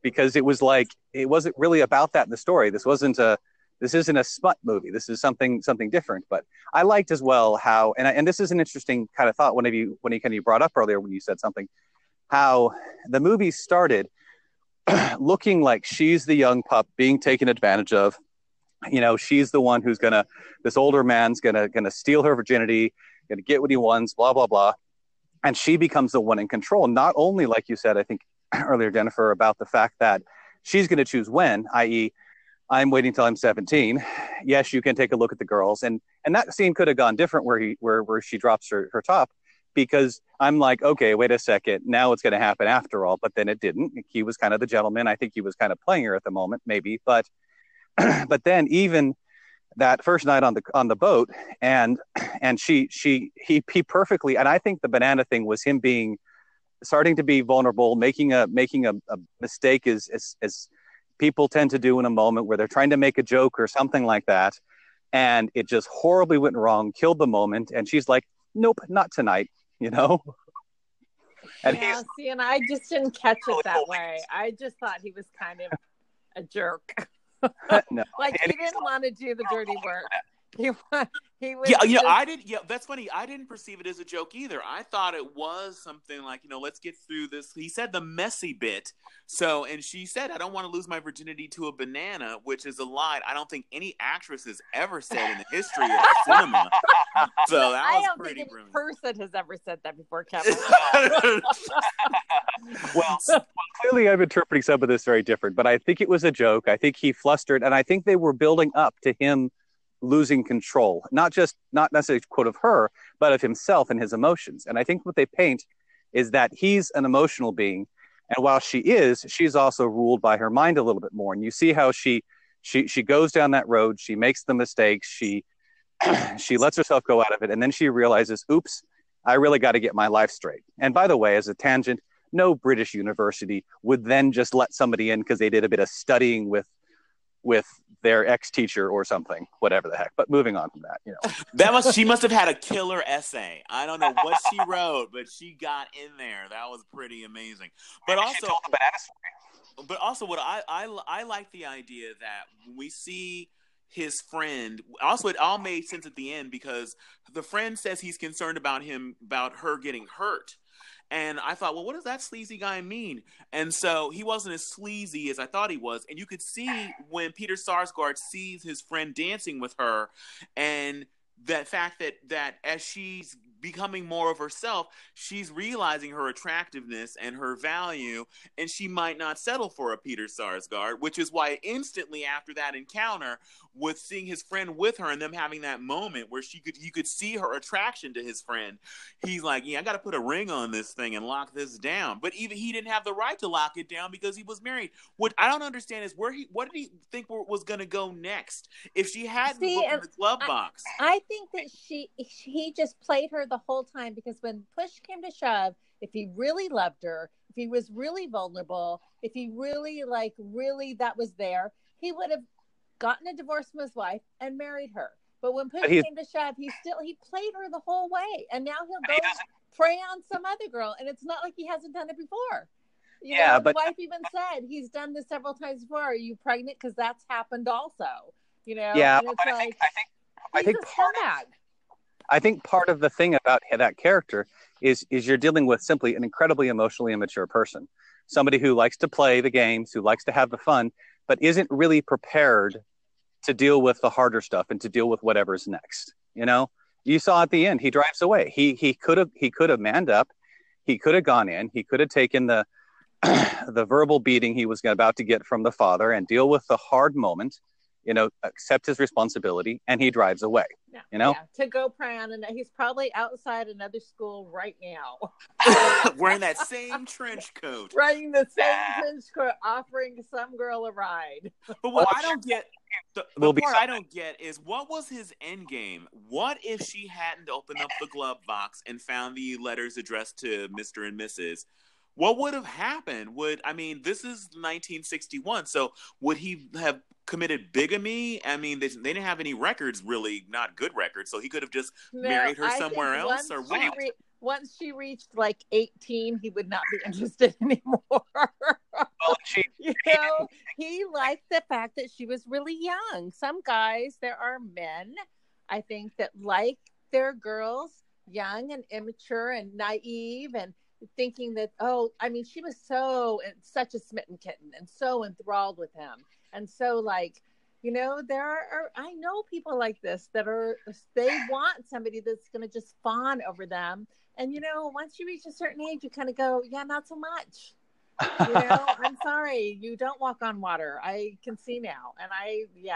because it was like it wasn't really about that in the story. This wasn't a this isn't a smut movie. This is something something different. But I liked as well how and I, and this is an interesting kind of thought. One of you when you kind of brought up earlier when you said something how the movie started looking like she's the young pup being taken advantage of. You know, she's the one who's gonna this older man's gonna gonna steal her virginity, gonna get what he wants, blah blah blah and she becomes the one in control. Not only like you said i think earlier jennifer about the fact that she's going to choose when i.e i'm waiting till i'm 17 yes you can take a look at the girls. And and that scene could have gone different where he where where she drops her, her top because i'm like okay wait a second. Now it's going to happen after all. But then it didn't. He was kind of the gentleman. I think he was kind of playing her at the moment maybe. But but then even that first night on the on the boat and and she she he he perfectly and i think the banana thing was him being starting to be vulnerable making a making a, a mistake as, as as people tend to do in a moment where they're trying to make a joke or something like that and it just horribly went wrong killed the moment and she's like nope not tonight you know and yeah, see, and I just didn't catch it that way. I just thought he was kind of a jerk. no Like he didn't want to do the dirty work. He he was Yeah, you know, I didn't. Yeah, that's funny. I didn't perceive it as a joke either. I thought it was something like, you know, let's get through this. He said the messy bit. So, and she said, I don't want to lose my virginity to a banana, which is a line I don't think any actress has ever said in the history of cinema. So that I was don't pretty think brilliant. any person has ever said that before, Kevin. well, well, clearly I'm interpreting some of this very different, but I think it was a joke. I think he flustered, and I think they were building up to him losing control, not just not necessarily quote of her, but of himself and his emotions. And I think what they paint is that he's an emotional being, and while she is, she's also ruled by her mind a little bit more. And you see how she she she goes down that road, she makes the mistakes, she she lets herself go out of it, and then she realizes, oops. I really got to get my life straight. And by the way, as a tangent, no British university would then just let somebody in because they did a bit of studying with with their ex teacher or something, whatever the heck. But moving on from that, you know, that must she must have had a killer essay. I don't know what she wrote, but she got in there. That was pretty amazing. But Maybe she also, told the but also what I, I I like the idea that we see his friend also it all made sense at the end because the friend says he's concerned about him about her getting hurt and I thought, well, what does that sleazy guy mean? And so he wasn't as sleazy as I thought he was. And you could see when Peter Sarsgaard sees his friend dancing with her, and that fact that that as she's becoming more of herself, she's realizing her attractiveness and her value, and she might not settle for a Peter Sarsgaard, which is why instantly after that encounter, with seeing his friend with her and them having that moment where she could you could see her attraction to his friend, he's like, Yeah, I gotta put a ring on this thing and lock this down. But even he didn't have the right to lock it down because he was married. What I don't understand is where he what did he think was gonna go next? If she hadn't See, looked in the glove box. I think that she he just played her the whole time because when push came to shove, if he really loved her, if he was really vulnerable, if he really like really that was there, he would have gotten a divorce from his wife and married her. But when push came to shove, he still he played her the whole way, and now he'll he go doesn't- prey on some other girl, and it's not like he hasn't done it before. You Yeah, know, but- the wife even said he's done this several times before. Are you pregnant? Because that's happened also. You know, yeah, and but it's I like think I think I think part of. I think part of the thing about that character is is you're dealing with simply an incredibly emotionally immature person, somebody who likes to play the games, who likes to have the fun, but isn't really prepared to deal with the harder stuff and to deal with whatever's next. You know, you saw at the end he drives away. He he could have he could have manned up, he could have gone in, he could have taken the the verbal beating he was about to get from the father and deal with the hard moment you know, accept his responsibility, and he drives away. Yeah. You know? Yeah, to go pray on, and he's probably outside another school right now, Wearing that same trench coat. riding the same trench coat, offering some girl a ride. But what I don't get, the, the Will be part I don't get is what was his end game? What if she hadn't opened up the glove box and found the letters addressed to Mister and Mrs. What would have happened? Would I mean this is 1961? So would he have committed bigamy? I mean they, they didn't have any records, really, not good records. So he could have just No, Married her I somewhere else, or what? re- once she reached like 18, he would not be interested anymore. Well, she you know, he liked the fact that she was really young. Some guys, there are men, I think, that like their girls young and immature and naive and thinking that, oh, I mean, she was so such a smitten kitten and so enthralled with him. And so, like, you know, there are, I know people like this that are, they want somebody that's going to just fawn over them. And, you know, once you reach a certain age, you kind of go, yeah, not so much. You know i'm sorry you don't walk on water. I can see now. And i yeah.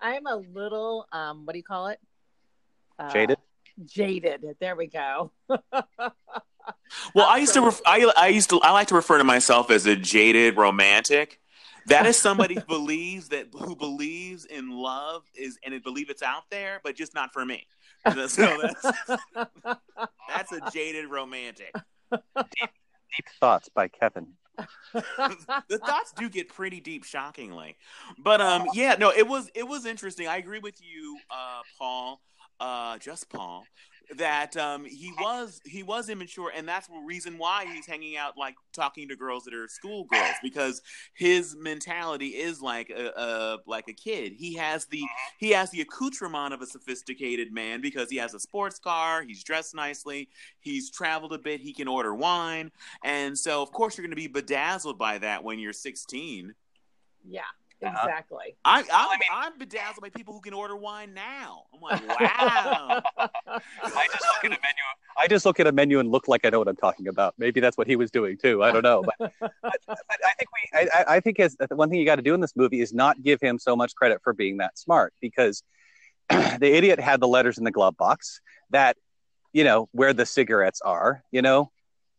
I'm a little um what do you call it? Uh, Jaded? jaded. There we go Well, I used to ref- I I used to I like to refer to myself as a jaded romantic. That is somebody who believes that who believes in love is and it believe it's out there, but just not for me. So that's that's a jaded romantic. Deep thoughts by Kevin. the thoughts do get pretty deep shockingly but um yeah no it was it was interesting i agree with you uh paul uh just paul that um he was he was immature and that's the reason why he's hanging out like talking to girls that are schoolgirls because his mentality is like a, a like a kid he has the he has the accoutrement of a sophisticated man because he has a sports car he's dressed nicely he's traveled a bit he can order wine and so of course you're going to be bedazzled by that when you're 16 yeah. Exactly I, I'm, I'm bedazzled eh. by people who can order wine now. I'm like, wow. I just look at a menu. I just look at a menu and look like I know what I'm talking about. Maybe that's what he was doing too. I don't know, but, but, but I think we. I, I- I think as the one thing you got to do in this movie is not give him so much credit for being that smart because the idiot had the letters in the glove box that you know where the cigarettes are. You know,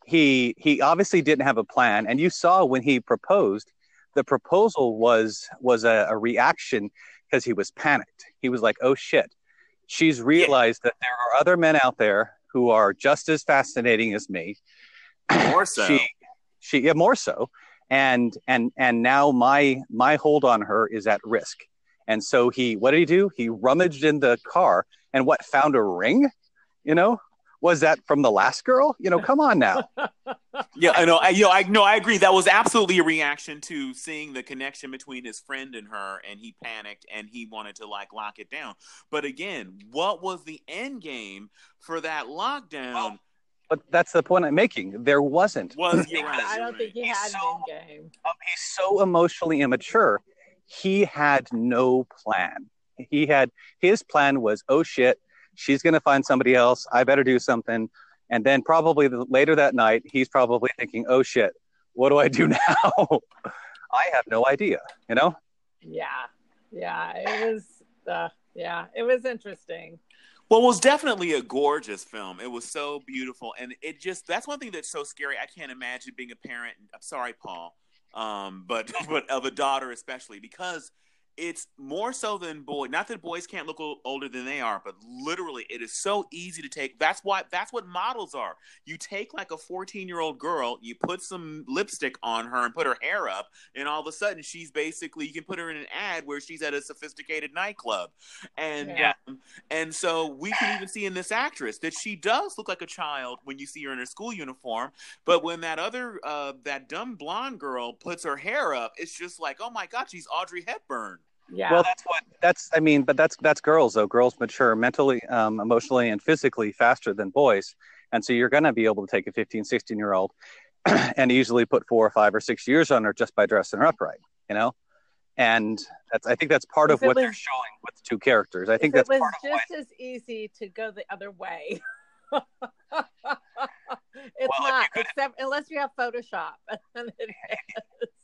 he he obviously didn't have a plan, and you saw when he proposed. The proposal was was a, a reaction because he was panicked. He was like, "Oh shit." she's realized that there are other men out there who are just as fascinating as me. More so. She, she, yeah, more so, and and and now my my hold on her is at risk. And so he, what did he do? He rummaged in the car and what found a ring. You know, was that from the last girl? You know, come on now. Yeah, I know. I, you know, I no, I agree. That was absolutely a reaction to seeing the connection between his friend and her, and he panicked and he wanted to like lock it down. But again, what was the end game for that lockdown? But that's the point I'm making. There wasn't. Was you're right, i don't think he right. had So- an end game um, he's so emotionally immature. He had no plan. He had his plan was, oh shit, she's gonna find somebody else. I better do something. And then probably later that night, he's probably thinking, oh shit, what do I do now? I have no idea. You know? yeah yeah it was uh, yeah it was interesting Well, it was definitely a gorgeous film. It was so beautiful, and it just that's one thing that's so scary. I can't imagine being a parent. I'm sorry, Paul, um, but but of a daughter especially because it's more so than boy. Not that boys can't look older than they are, but literally, it is so easy to take. That's why that's what models are. You take like a 14 year old girl, you put some lipstick on her and put her hair up, and all of a sudden she's basically you can put her in an ad where she's at a sophisticated nightclub, and Yeah. um, and so we can even see in this actress that she does look like a child when you see her in her school uniform. But when that other, uh, that dumb blonde girl puts her hair up, it's just like, oh my God, she's Audrey Hepburn. Yeah Well, that's what that's. I mean, but that's that's girls though. Girls mature mentally, um, emotionally, and physically faster than boys, and so you're going to be able to take a 15, 16 year old and easily put four or five or six years on her just by dressing her upright. You know, and that's. I think that's part If of what they're showing with the two characters. I think that's it was part of why. just as easy to go the other way. it's Well, not, except unless you have Photoshop.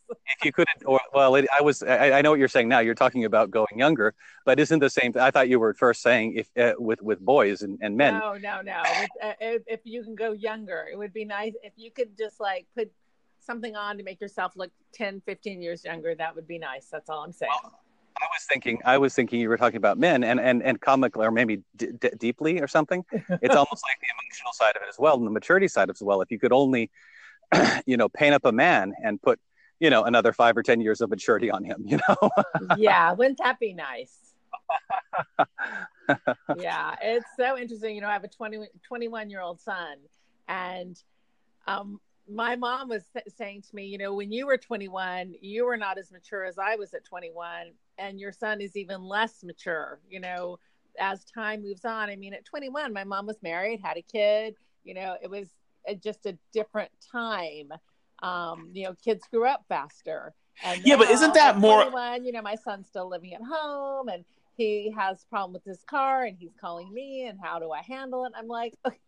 And it is. if you couldn't, or well, it, I was. I, I know what you're saying now. You're talking about going younger, but isn't the same? I thought you were first saying if uh, with with boys and, and men. No, no, no. If, uh, if, if you can go younger, it would be nice if you could just like put something on to make yourself look 10, 15 years younger. That would be nice. That's all I'm saying. Well, I was thinking, I was thinking you were talking about men and and and comic or maybe d- d- deeply or something. It's almost like the emotional side of it as well, and the maturity side as well. If you could only, you know, paint up a man and put, you know, another five or ten years of maturity on him, you know. yeah, wouldn't that be nice? yeah, it's so interesting. You know, I have a 20, 21 year old son, and um, my mom was th- saying to me, you know, when you were 21, you were not as mature as I was at 21, and your son is even less mature, you know, as time moves on. I mean, at 21, my mom was married, had a kid, you know, it was a, just a different time. Um, you know, kids grew up faster. And yeah, but isn't that more? 21, you know, my son's still living at home and he has a problem with his car and he's calling me and how do I handle it? I'm like, okay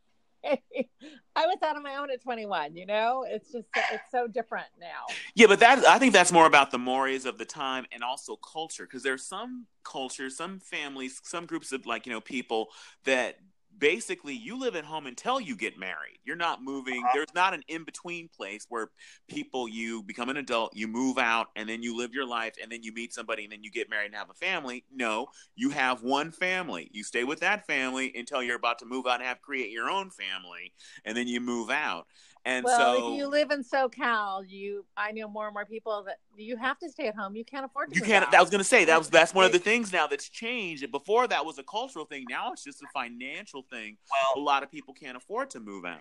I was out on my own at 21. You know, it's just it's so different now. Yeah, but that I think that's more about the mores of the time and also culture because there's some cultures, some families, some groups of like you know people that basically you live at home until you get married. You're not moving. Uh-huh. There's not an in between place where people you become an adult, you move out, and then you live your life, and then you meet somebody, and then you get married and have a family. No, you have one family. You stay with that family until you're about to move out and have create your own family, and then you move out. And well, so, if you live in SoCal, you I know more and more people that you have to stay at home. You can't afford to. You can't. I was going to say that was that's one of the things now that's changed. Before that was a cultural thing. Now it's just a financial thing. Well, a lot of people can't afford to move out.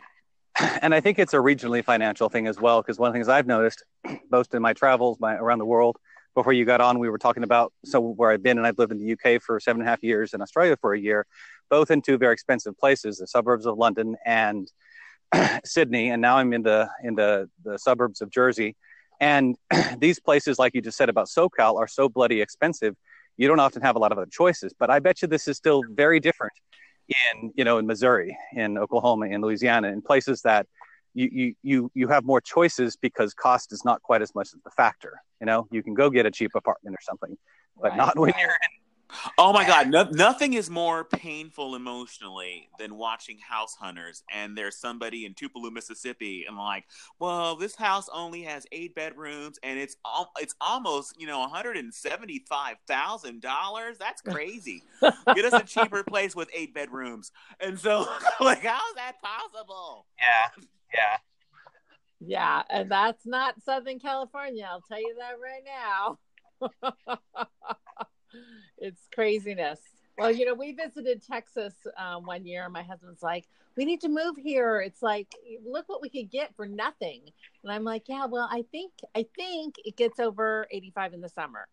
And I think it's a regionally financial thing as well. Because one of the things I've noticed, most in my travels my, around the world, before you got on, we were talking about so where I've been, and I've lived in the UK for seven and a half years, and Australia for a year, both in two very expensive places, the suburbs of London and Sydney, and now I'm in the in the the suburbs of Jersey. And these places, like you just said about SoCal, are so bloody expensive. You don't often have a lot of other choices. But I bet you this is still very different in you know in Missouri, in Oklahoma, in Louisiana, in places that you you you you have more choices because cost is not quite as much as the factor. You know, you can go get a cheap apartment or something, but right. not when you're in Oh my God, no, nothing is more painful emotionally than watching House Hunters and there's somebody in Tupelo, Mississippi, and like, well, this house only has eight bedrooms and it's al- it's almost you know one hundred and seventy five thousand dollars. That's crazy. Get us a cheaper place with eight bedrooms. And so, like, how is that possible? Yeah, yeah. Yeah, and that's not Southern California. I'll tell you that right now. it's craziness. Well, you know, we visited Texas um, one year. My husband's like, "We need to move here." It's like, look what we could get for nothing. And I'm like, "Yeah, well, I think I think it gets over 85 in the summer."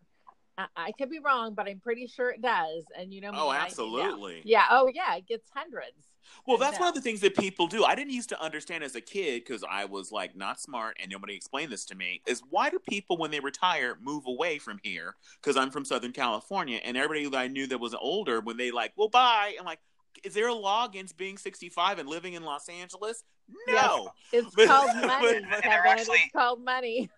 I, I could be wrong, but I'm pretty sure it does. And you know, oh, absolutely, yeah, oh yeah, it gets hundreds. Well, that's one of uh the things that people do. I didn't used to understand as a kid because I was like not smart and nobody explained this to me. Is why do people when they retire move away from here? Because I'm from Southern California, and everybody that I knew that was older when they like, well, bye. I'm like, is there a law against being 65 and living in Los Angeles? No. Yes, it's called money. Actually, it's called money.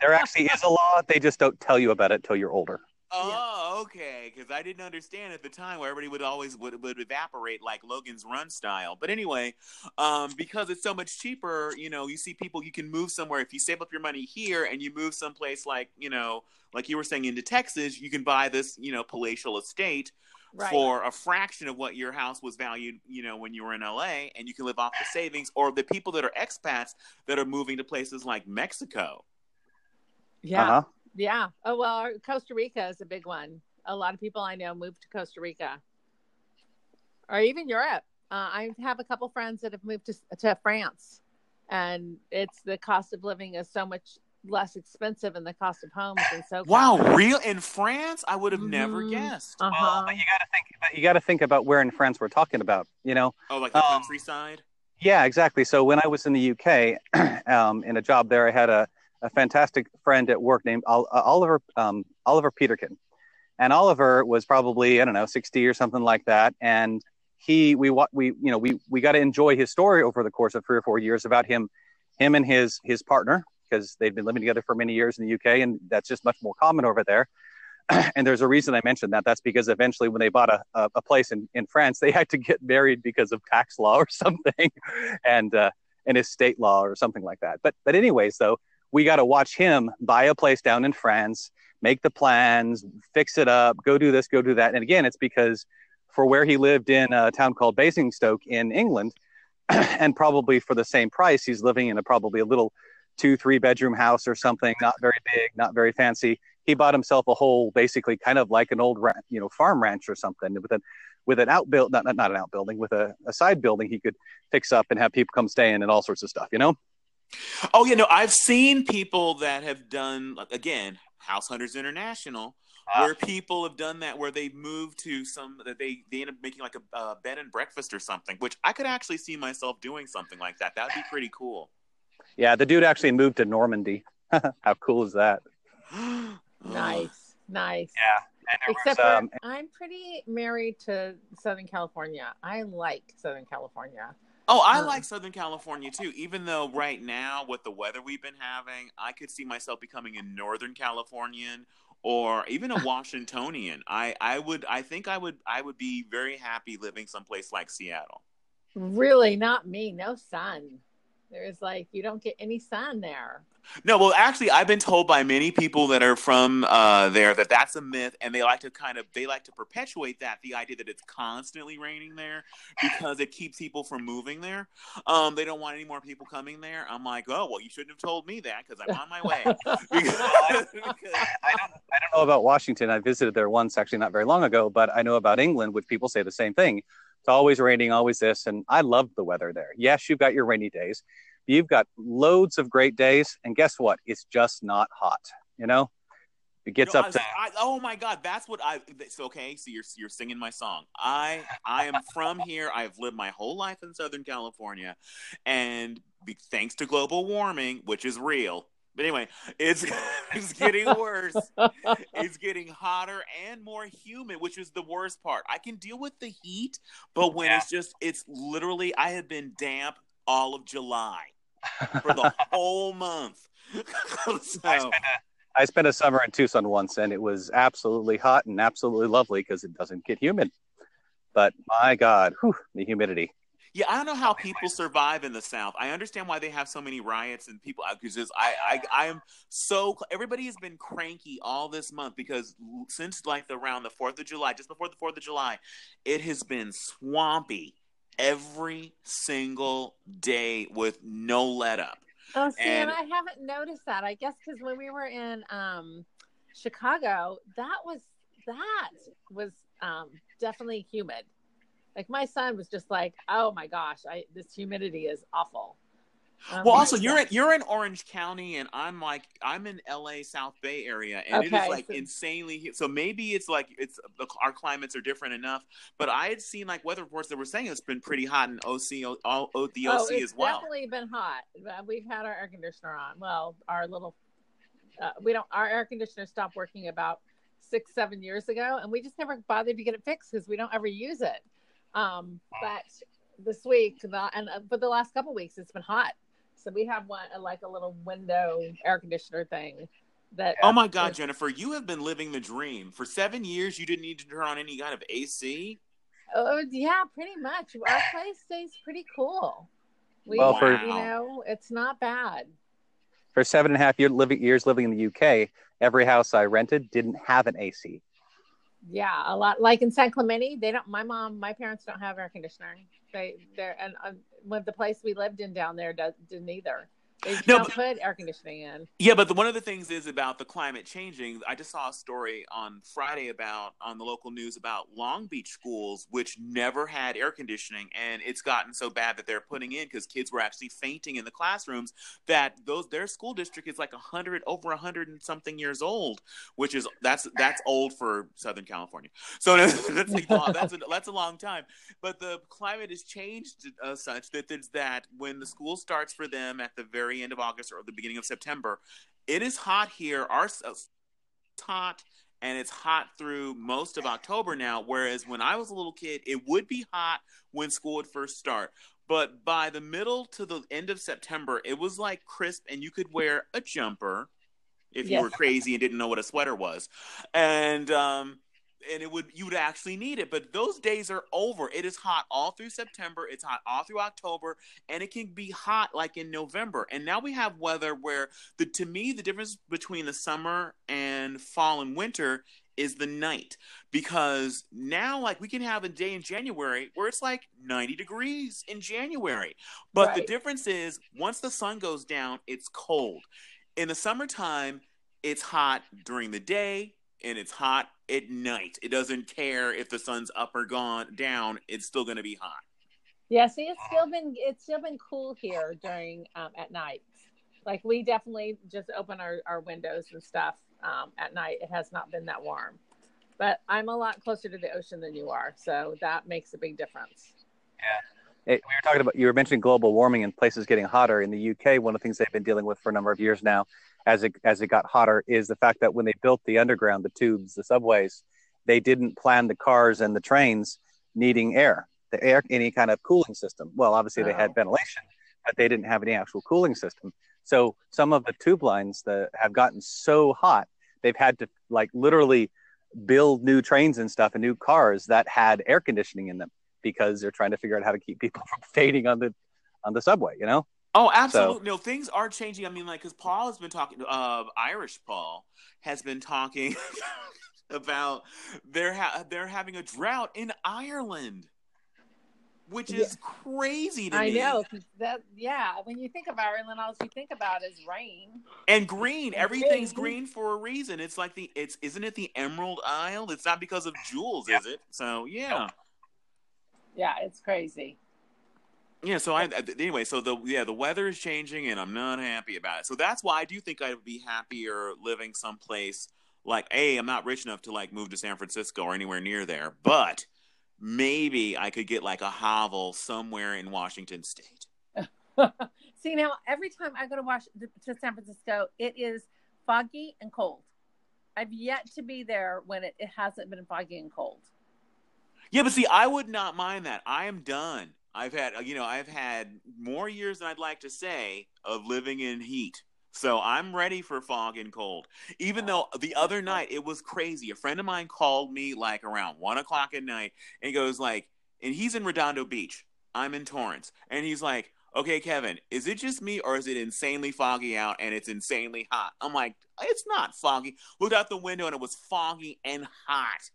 there actually is a law. They just don't tell you about it till you're older. Oh, yeah. okay. Because I didn't understand at the time where everybody would always would, would evaporate like Logan's Run style. But anyway, um, because it's so much cheaper, you know, you see people you can move somewhere if you save up your money here and you move someplace like you know, like you were saying into Texas, you can buy this you know palatial estate. Right. For a fraction of what your house was valued, you know, when you were in LA, and you can live off the savings, or the people that are expats that are moving to places like Mexico. Yeah. Uh-huh. Yeah. Oh well, Costa Rica is a big one. A lot of people I know moved to Costa Rica, or even Europe. Uh, I have a couple friends that have moved to to France, and it's the cost of living is so much less expensive and the cost of homes and so wow real? In france? I would have mm-hmm. never guessed. Uh-huh. well but you got to think you got to think about where in france we're talking about you know? Oh like the um, countryside? yeah exactly. So when i was in the uk um, in a job there i had a a fantastic friend at work named uh, Oliver um, Oliver Peterkin, and Oliver was probably I don't know sixty or something like that, and he we we you know we we got to enjoy his story over the course of three or four years about him him and his his partner because they've been living together for many years in the UK, and that's just much more common over there. and there's a reason I mentioned that. That's because eventually, when they bought a, a, a, place in, in France, they had to get married because of tax law or something, and uh, and estate law or something like that. But but anyways, though, we got to watch him buy a place down in France, make the plans, fix it up, go do this, go do that. And again, it's because for where he lived in a town called Basingstoke in England, and probably for the same price, he's living in a probably a little two, three bedroom house or something, not very big, not very fancy he bought himself a whole, basically kind of like an old, you know, farm ranch or something with an with an outbuild, not, not an outbuilding, with a, a side building he could fix up and have people come stay in and all sorts of stuff, you know? Oh, you know, I've seen people that have done, again, House Hunters International, uh, where people have done that, where they move to some, that they, they end up making like a, a bed and breakfast or something, which I could actually see myself doing something like that. That would be pretty cool. Yeah, the dude actually moved to Normandy. How cool is that? Nice, nice. Yeah. Except was, um, I'm pretty married to Southern California. I like Southern California. Oh, I um, like Southern California too. Even though right now, with the weather we've been having, I could see myself becoming a Northern Californian or even a Washingtonian. I, I would, I think I would, I would be very happy living someplace like Seattle. Really, not me. No sun. There's like you don't get any sun there. No, well, actually, I've been told by many people that are from uh, there that that's a myth, and they like to kind of they like to perpetuate that the idea that it's constantly raining there because it keeps people from moving there. Um, they don't want any more people coming there. I'm like, oh well, you shouldn't have told me that because I'm on my way. because, I, don't, I don't know about Washington. I visited there once, actually, not very long ago, but I know about England, which people say the same thing. It's always raining, always this, and I love the weather there. Yes, you've got your rainy days but You've got loads of great days, and guess what? It's just not hot. You know, it gets you know, up to. I, oh my God, that's what I. It's okay. So you're you're singing my song. I I am from here. I've lived my whole life in Southern California, and thanks to global warming, which is real. But anyway, it's it's getting worse. it's getting hotter and more humid, which is the worst part. I can deal with the heat, but when yeah. it's just it's literally I have been damp all of July for the whole month. so, I, spent a, I spent a summer in Tucson once, and it was absolutely hot and absolutely lovely because it doesn't get humid. But my God, whew, the humidity. Yeah, I don't know how people survive in the South. I understand why they have so many riots and people because I, I I am so everybody has been cranky all this month because since like the, around the Fourth of July, just before the Fourth of July, it has been swampy every single day with no let up. Oh, see, and, and I haven't noticed that. I guess because when we were in um, Chicago, that was that was um, definitely humid. Like my son was just like, "Oh my gosh, I, this humidity is awful." Um, well, also you're in you're in Orange County, and I'm like I'm in LA South Bay area, and okay, it is like so, insanely. So maybe it's like it's our climates are different enough. But I had seen like weather reports that were saying it's been pretty hot in OC, all, oh, the OC oh, as well. Definitely been hot. We've had our air conditioner on. Well, our little uh, we don't our air conditioner stopped working about six seven years ago, and we just never bothered to get it fixed because we don't ever use it. Um, but this week, the, and uh, for the last couple weeks, it's been hot. So we have one like a little window air conditioner thing. That oh my god, is, Jennifer, you have been living the dream for seven years. You didn't need to turn on any kind of AC. Oh yeah, pretty much. Our place stays pretty cool. We, well, for, you know, it's not bad. For seven and a half year living, years living in the UK, every house I rented didn't have an AC. Yeah, a lot. Like in San Clemente, they don't. My mom, my parents don't have air conditioning. They, they're, and uh, the place we lived in down there does, didn't either. They no, don't put air conditioning in. Yeah, but the, one of the things is about the climate changing. I just saw a story on Friday about on the local news about Long Beach schools, which never had air conditioning, and it's gotten so bad that they're putting in because kids were actually fainting in the classrooms. That those their school district is like a hundred over a hundred and something years old, which is that's that's old for Southern California. So that's a, that's a, that's a long time. But the climate has changed uh, such that that when the school starts for them at the very very end of August or the beginning of September. It is hot here. Our hot and it's hot through most of October now. Whereas when I was a little kid, it would be hot when school would first start. But by the middle to the end of September, it was like crisp, and you could wear a jumper if you Yes. were crazy and didn't know what a sweater was, and um, and it would you would actually need it. But those days are over. It is hot all through September. It's hot all through October, and it can be hot like in November. And now we have weather where the to me the difference between the summer and fall and winter is the night because now like we can have a day in January where it's like 90 degrees in January. But the difference is once the sun goes down, it's cold. In the summertime, it's hot during the day and it's hot at night. It doesn't care if the sun's up or gone down, it's still going to be hot. Yeah, see, it's still been it's still been cool here during um, at night. Like we definitely just open our, our windows and stuff um, at night. It has not been that warm, but I'm a lot closer to the ocean than you are, so that makes a big difference. It- we were talking about you were mentioning global warming and places getting hotter in the UK. One of the things they've been dealing with for a number of years now, as it as it got hotter, is the fact that when they built the underground, the tubes, the subways, they didn't plan the cars and the trains needing air, the air, any kind of cooling system. Well, obviously they had ventilation, but they didn't have any actual cooling system. So some of the tube lines that have gotten so hot, they've had to like literally build new trains and stuff and new cars that had air conditioning in them because they're trying to figure out how to keep people from fading on the on the subway. You know? Oh, absolutely. No, things are changing. I mean, like, because Paul has been talking, uh, Irish Paul has been talking about they're ha- they're having a drought in Ireland, which is crazy to I me. know 'cause that. Yeah, when you think of Ireland, all you think about is rain. And green, everything's Green. green for a reason. It's like the it's isn't it the Emerald Isle? It's not because of jewels, is it? So yeah. Yeah, it's crazy. Yeah, so I anyway, so the yeah, the weather is changing and I'm not happy about it. So that's why I do think I'd be happier living someplace like A, I'm not rich enough to like move to San Francisco or anywhere near there, but maybe I could get like a hovel somewhere in Washington state. See now, every time I go to Wash to San Francisco, it is foggy and cold. I've yet to be there when it, it hasn't been foggy and cold. Yeah, but see, I would not mind that. I am done. I've had, you know, I've had more years than I'd like to say of living in heat. So I'm ready for fog and cold. Even though the other night it was crazy. A friend of mine called me like around one o'clock at night and he goes like, and he's in Redondo Beach. I'm in Torrance. And he's like, okay, Kevin, is it just me or is it insanely foggy out and it's insanely hot? I'm like, it's not foggy. Looked out the window and it was foggy and hot.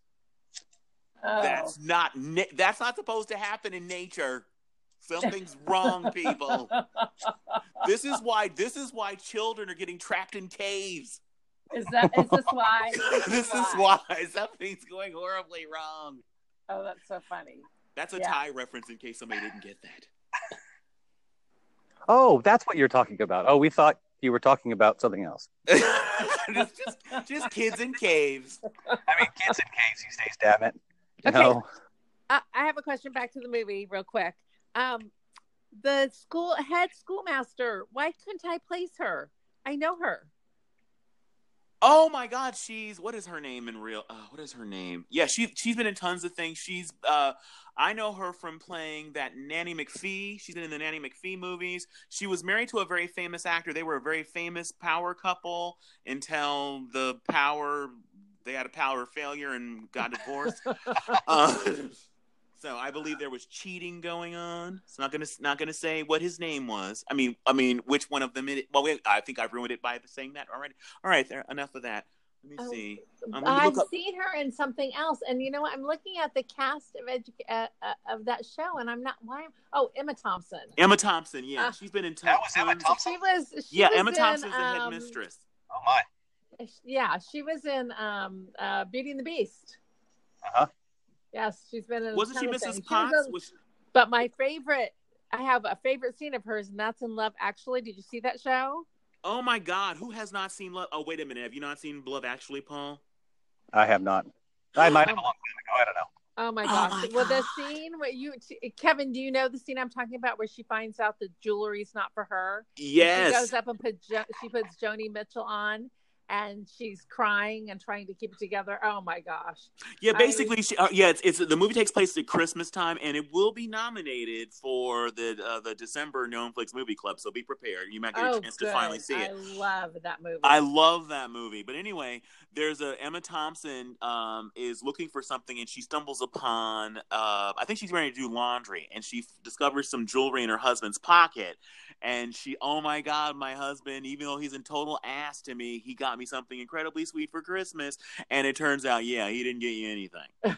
Oh, That's not na- that's not supposed to happen in nature. Something's wrong, people. This is why this is why children are getting trapped in caves. is that is this why? this is why something's going horribly wrong. Oh, that's so funny. That's a Yeah. Thai reference in case somebody didn't get that. Oh, that's what you're talking about. Oh, we thought you were talking about something else. just, just just kids in caves. I mean, kids in caves these days, damn it. You Okay. know? I, I have a question back to the movie, real quick. Um, the school head schoolmaster. Why couldn't I place her? I know her. Oh my God, she's what is her name in real? Uh, what is her name? Yeah, she she's been in tons of things. She's uh, I know her from playing that Nanny McPhee. She's been in the Nanny McPhee movies. She was married to a very famous actor. They were a very famous power couple until the power they had a power failure and got divorced. uh, so I believe there was cheating going on. It's not gonna not gonna say what his name was. I mean, I mean, which one of them? It, well, wait, I think I've ruined it by saying that already. All right, there. Enough of that. Let me Oh, see. I'm gonna I've up- seen her in something else, and you know what? I'm looking at the cast of edu- uh, uh, of that show, and I'm not. Why? am- Oh, Emma Thompson. Emma Thompson. Yeah, Uh, she's been in. That was Emma Thompson? She was. She Yeah, was Emma in, Thompson's the um, headmistress. Oh my. Yeah, she was in um, uh, Beauty and the Beast. Uh-huh. Yes, she's been in. Wasn't she Mrs. things. Potts? was in- Was- but my favorite, I have a favorite scene of hers, and that's in Love Actually. Did you see that show? oh my God, who has not seen Love? Oh wait a minute, have you not seen Love Actually, Paul? I have not. I might have a long time ago. I don't know. Oh my Oh gosh! my well, the scene where you, Kevin, do you know the scene I'm talking about where she finds out the jewelry's not for her? Yes. She goes up and put jo- she puts Joni Mitchell on, and she's crying and trying to keep it together. Oh my gosh. Yeah, I- basically, she, uh, yeah, it's, it's the movie takes place at Christmas time, and it will be nominated for the uh, the December Gnomeflix Movie Club. So be prepared; you might get Oh, a chance to finally see it. I love that movie. I love that movie. But anyway, there's a Emma Thompson um, is looking for something, and she stumbles upon. Uh, I think she's ready to do laundry, and she f- discovers some jewelry in her husband's pocket. And she, oh my God, my husband, even though he's in total ass to me, he got me something incredibly sweet for Christmas. And it turns out, yeah, he didn't get you anything.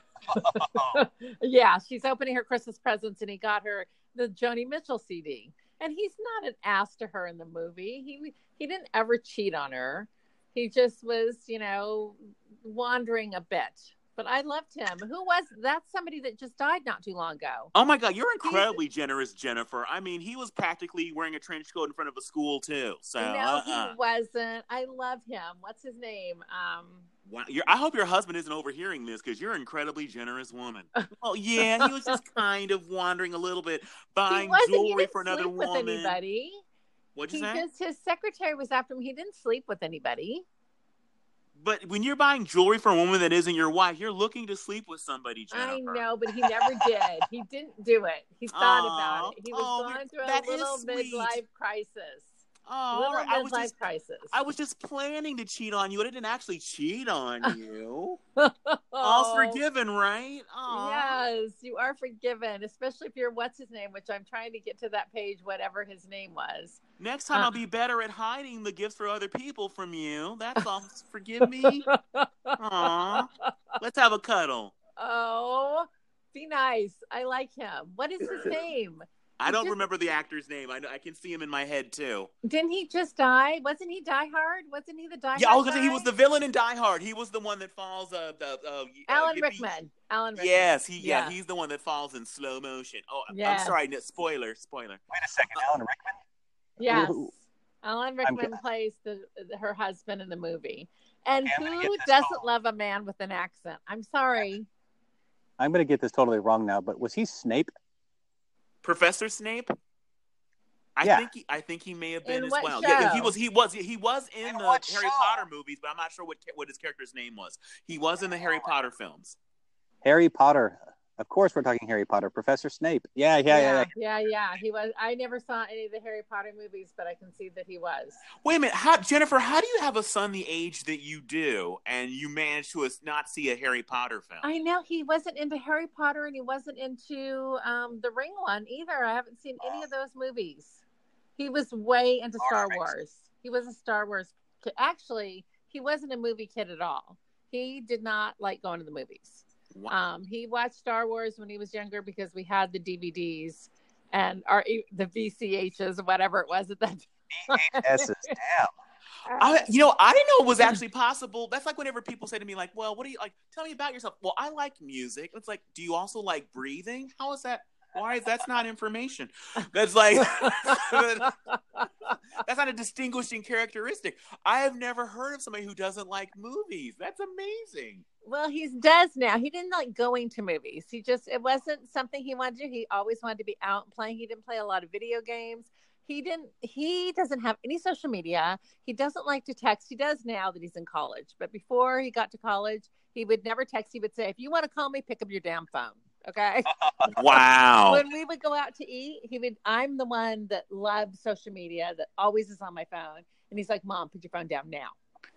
yeah, she's opening her Christmas presents and he got her the Joni Mitchell CD. And he's not an ass to her in the movie. He he didn't ever cheat on her. He just was, you know, wandering a bit. But I loved him. Who was that's somebody that just died not too long ago. Oh my God, you're incredibly generous, Jennifer. I mean, he was practically wearing a trench coat in front of a school too. So, no, uh-uh. he wasn't. I love him. What's his name? Um Wow. You're, I hope your husband isn't overhearing this because you're an incredibly generous woman. oh yeah, he was just kind of wandering a little bit, he buying he jewelry didn't for another sleep with anybody. What'd He you say? just his secretary was after him. He didn't sleep with anybody. But when you're buying jewelry for a woman that isn't your wife, you're looking to sleep with somebody, Jennifer. I know, but he never did. He didn't do it. He thought Aw. about it. He was Oh, going through a little midlife crisis. Oh, right. I was just, crisis. I was just planning to cheat on you. I didn't actually cheat on you. oh, All's forgiven, right? Aw. Yes, you are forgiven, especially if you're what's his name, which I'm trying to get to that page, whatever his name was. Next time Uh. I'll be better at hiding the gifts for other people from you. That's all. Forgive me. Aw. Let's have a cuddle. Oh, be nice. I like him. What is his name? I don't remember the actor's name. I know I can see him in my head too. Didn't he just die? Wasn't he Die Hard? Wasn't he the Die Hard? Yeah, I Hard? was gonna say he was the villain in Die Hard. He was the one that falls. Uh, the uh, uh, Alan hippie- Rickman. Alan Rickman. Yes, he. Yeah. Yeah. he's the one that falls in slow motion. Oh, I'm- Yeah. I'm sorry. No, spoiler. Spoiler. Wait a second, Alan Rickman. Yes. Who- Alan I'm Rickman plays the, the her husband in the movie. And Okay, who doesn't wrong. love a man with an accent? I'm sorry. I'm going to get this totally wrong now, but was he Snape? Professor Snape. I Yeah. think he, I think he may have been In as well. Yeah, yeah, he was he was he was in, In the Harry show? Potter movies, but I'm not sure what what his character's name was. He was in the Harry Potter films. Harry Potter. Of course, we're talking Harry Potter. Professor Snape. Yeah, yeah, yeah. yeah. yeah, yeah. He was. I never saw any of the Harry Potter movies, but I can see that he was. Wait a minute, how, Jennifer, how do you have a son the age that you do, and you manage to not see a Harry Potter film? I know he wasn't into Harry Potter, and he wasn't into um, the Ring one either. I haven't seen any of those movies. He was way into Star Alright. Wars. He was a Star Wars. Kid. Actually, he wasn't a movie kid at all. He did not like going to the movies. Wow. Um, he watched Star Wars when he was younger because we had the DVDs and our the VCHs, whatever it was at that time. VHSs. Damn. I, you know, I didn't know it was actually possible. That's like whenever people say to me, like, "Well, what do you like? Tell me about yourself." Well, I like music. It's like, do you also like breathing? How is that? Why that's not information? That's like that's not a distinguishing characteristic. I have never heard of somebody who doesn't like movies. That's amazing. Well, he does now. He didn't like going to movies. He just it wasn't something he wanted to do. He always wanted to be out playing. He didn't play a lot of video games. He didn't he doesn't have any social media. He doesn't like to text. He does now that he's in college. But before he got to college, he would never text. He would say, "If you want to call me, pick up your damn phone." Okay? Wow. when we would go out to eat, he would I'm the one that loves social media that always is on my phone. And he's like, "Mom, put your phone down now."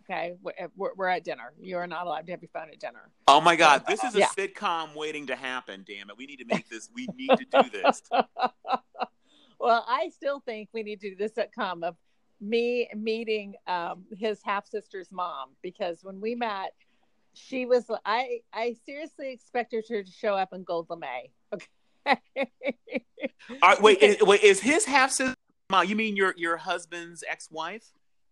Okay? We're, we're, we're at dinner. You are not allowed to have your phone at dinner. Oh my God, this is a Yeah. sitcom waiting to happen. Damn it, we need to make this. We need to do this. well, I still think we need to do this sitcom of me meeting um, his half sister's mom because when we met, she was I I seriously expected her to show up in Gold Lame. Okay. All right, wait, is, wait, is his half sister? You mean your your husband's ex wife?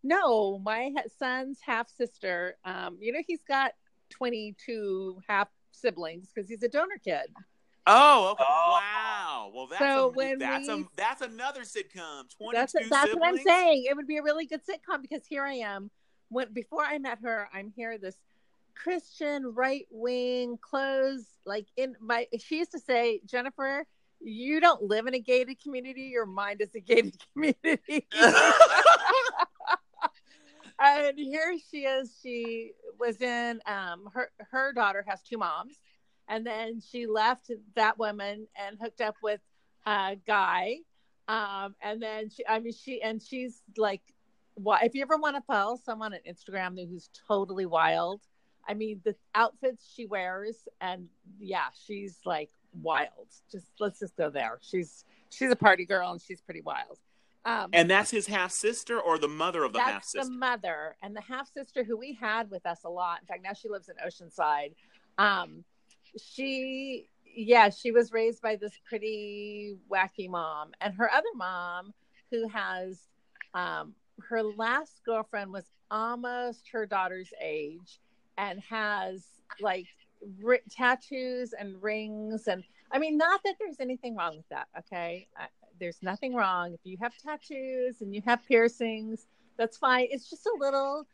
no, my son's half sister. Um, you know he's got twenty two half siblings because he's a donor kid. Oh, okay. Oh. Wow. Well, that's So a, when that's a we- that's another sitcom. Twenty That's two that's what I'm saying. It would be a really good sitcom because here I am. When before I met her, I'm here this Christian right wing clothes like in my. She used to say, Jennifer, you don't live in a gated community. Your mind is a gated community. and here she is. She was in um her her daughter has two moms, and then she left that woman and hooked up with a guy. Um, and then she, I mean, she and she's like, why? If you ever want to follow someone on Instagram who's totally wild, I mean, the outfits she wears, and yeah, she's like wild. Just let's just go there. She's she's a party girl and she's pretty wild. Um, And that's his half sister or the mother of the half sister. the mother and the half sister who we had with us a lot. In fact, now she lives in Oceanside. Um, she, yeah, she was raised by this pretty wacky mom, and her other mom, who has, um, her last girlfriend was almost her daughter's age, and has like ri- tattoos and rings, and I mean, not that there's anything wrong with that. Okay, I, there's nothing wrong if you have tattoos and you have piercings. That's fine. It's just a little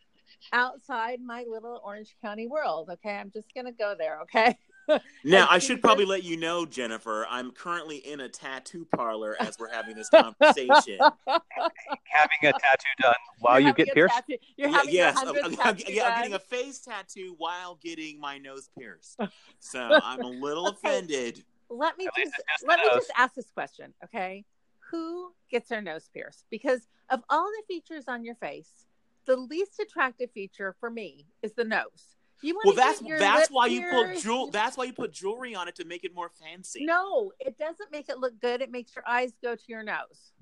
outside my little Orange County world. Okay, I'm just gonna go there. Okay. Now, I should probably let you know, Jennifer, I'm currently in a tattoo parlor as we're having this conversation. Having a tattoo done while You're you get pierced. tattoo- You're Yeah, having your yes, I'm, 100th I'm- yeah, I'm getting a face tattoo while getting my nose pierced. So I'm a little Okay. offended. let me just just let me just ask this question, okay? Who gets their nose pierced? Because of all the features on your face, the least attractive feature for me is the nose. You Well, that's that's why you put jewel. That's why you put jewelry on it to make it more fancy. No, it doesn't make it look good. It makes your eyes go to your nose.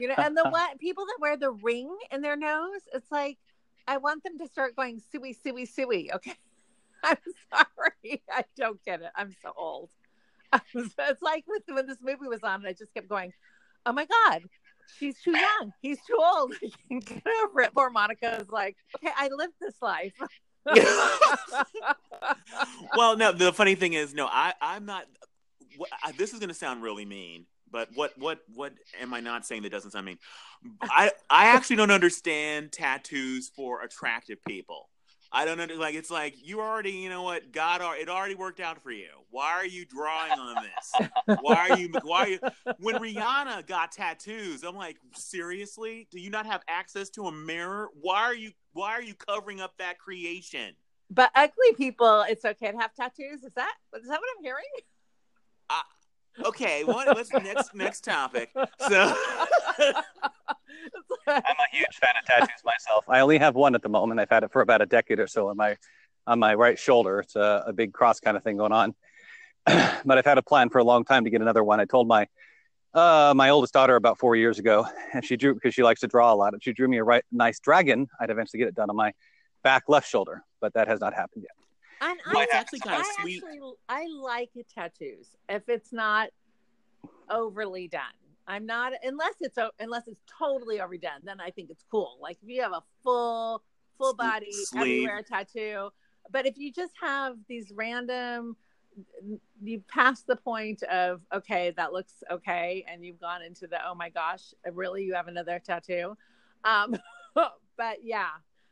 You know, and the what people that wear the ring in their nose, it's like I want them to start going suey, suey, suey. Okay. I'm sorry. I don't get it. I'm so old. it's like with when this movie was on, and I just kept going, Oh my God, she's too young. He's too old. Get over it. Poor Monica is like, Okay, I lived this life. well, no. The funny thing is, no, I I'm not. I, this is going to sound really mean, but what what what am I not saying that doesn't sound mean? I I actually don't understand tattoos for attractive people. I don't under like it's like you already you know what God it already worked out for you. Why are you drawing on this? Why are you why are you when Rihanna got tattoos? I'm like seriously? Do you not have access to a mirror? Why are you why are you covering up that creation? but ugly people, it's okay to have tattoos. Is that is that what I'm hearing? Okay, well, let's next next topic. So I'm a huge fan of tattoos myself. I only have one at the moment. I've had it for about a decade or so on my on my right shoulder. It's a, a big cross kind of thing going on. but I've had a plan for a long time to get another one. I told my uh, my oldest daughter about four years ago, and she drew because she likes to draw a lot. And she drew me a right nice dragon. I'd eventually get it done on my back left shoulder, but that has not happened yet. And I actually I kinda sweet. Actually, I like tattoos if it's not overly done. I'm not unless it's unless it's totally overdone. Then I think it's cool. Like if you have a full full body everywhere tattoo, but if you just have these random, you've passed the point of okay, that looks okay, and you've gone into the oh my gosh, really you have another tattoo. Um, but yeah,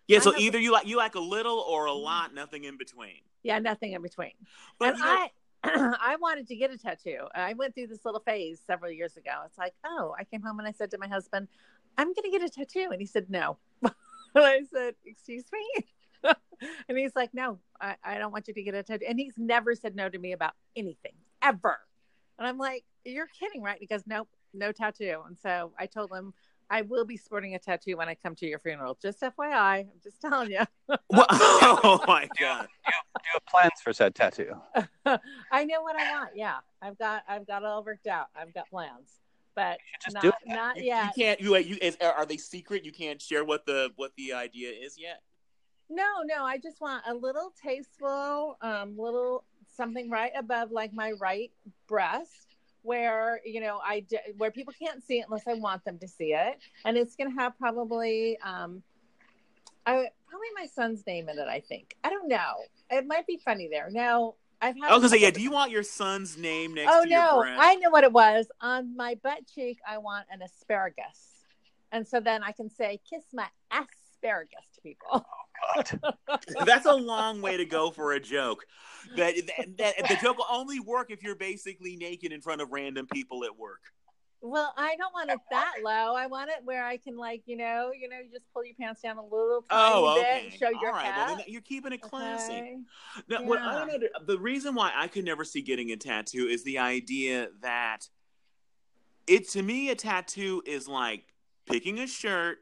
yeah, so have- either you like you like a little or a lot, nothing in between. yeah, nothing in between. But and you know, I I wanted to get a tattoo. I went through this little phase several years ago. It's like, oh, I came home and I said to my husband, I'm going to get a tattoo. And he said, no. and I said, excuse me? and he's like, no, I, I don't want you to get a tattoo. And he's never said no to me about anything, ever. And I'm like, you're kidding, right? He goes, nope, no tattoo. And so I told him, I will be sporting a tattoo when I come to your funeral. Just FYI, I'm just telling you. Well, oh my god. Do you have plans for said tattoo? I know what I want. Yeah, I've got I've got it all worked out. I've got plans, but just not do it. not You, yet. you can't. You you is, are they secret? You can't share what the what the idea is yet. No, no. I just want a little tasteful, um, little something right above like my right breast, where you know I d- where people can't see it unless I want them to see it, and it's gonna have probably um, I probably my son's name in it. I think I don't know. It might be funny there. Now I've had. I was gonna say, yeah. Do you want your son's name next Oh to your no? I know what it was. On my butt cheek, I want an asparagus, and so then I can say, "Kiss my asparagus" to people. God. That's a long way to go for a joke. That, that, that the joke will only work if you're basically naked in front of random people at work. Well, I don't want it that low. I want it where I can, like, you know, you know, you just pull your pants down a little oh, tiny Oh, bit and show your All right. hat. Well, then you're keeping it classy. okay? Now, what I don't the reason why I could never see getting a tattoo is the idea that it to me a tattoo is like picking a shirt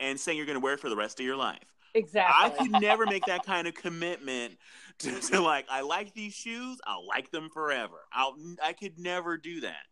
and saying you're going to wear it for the rest of your life. I could never make that kind of commitment to, to like I like these shoes, I'll like them forever. I'll I could never do that.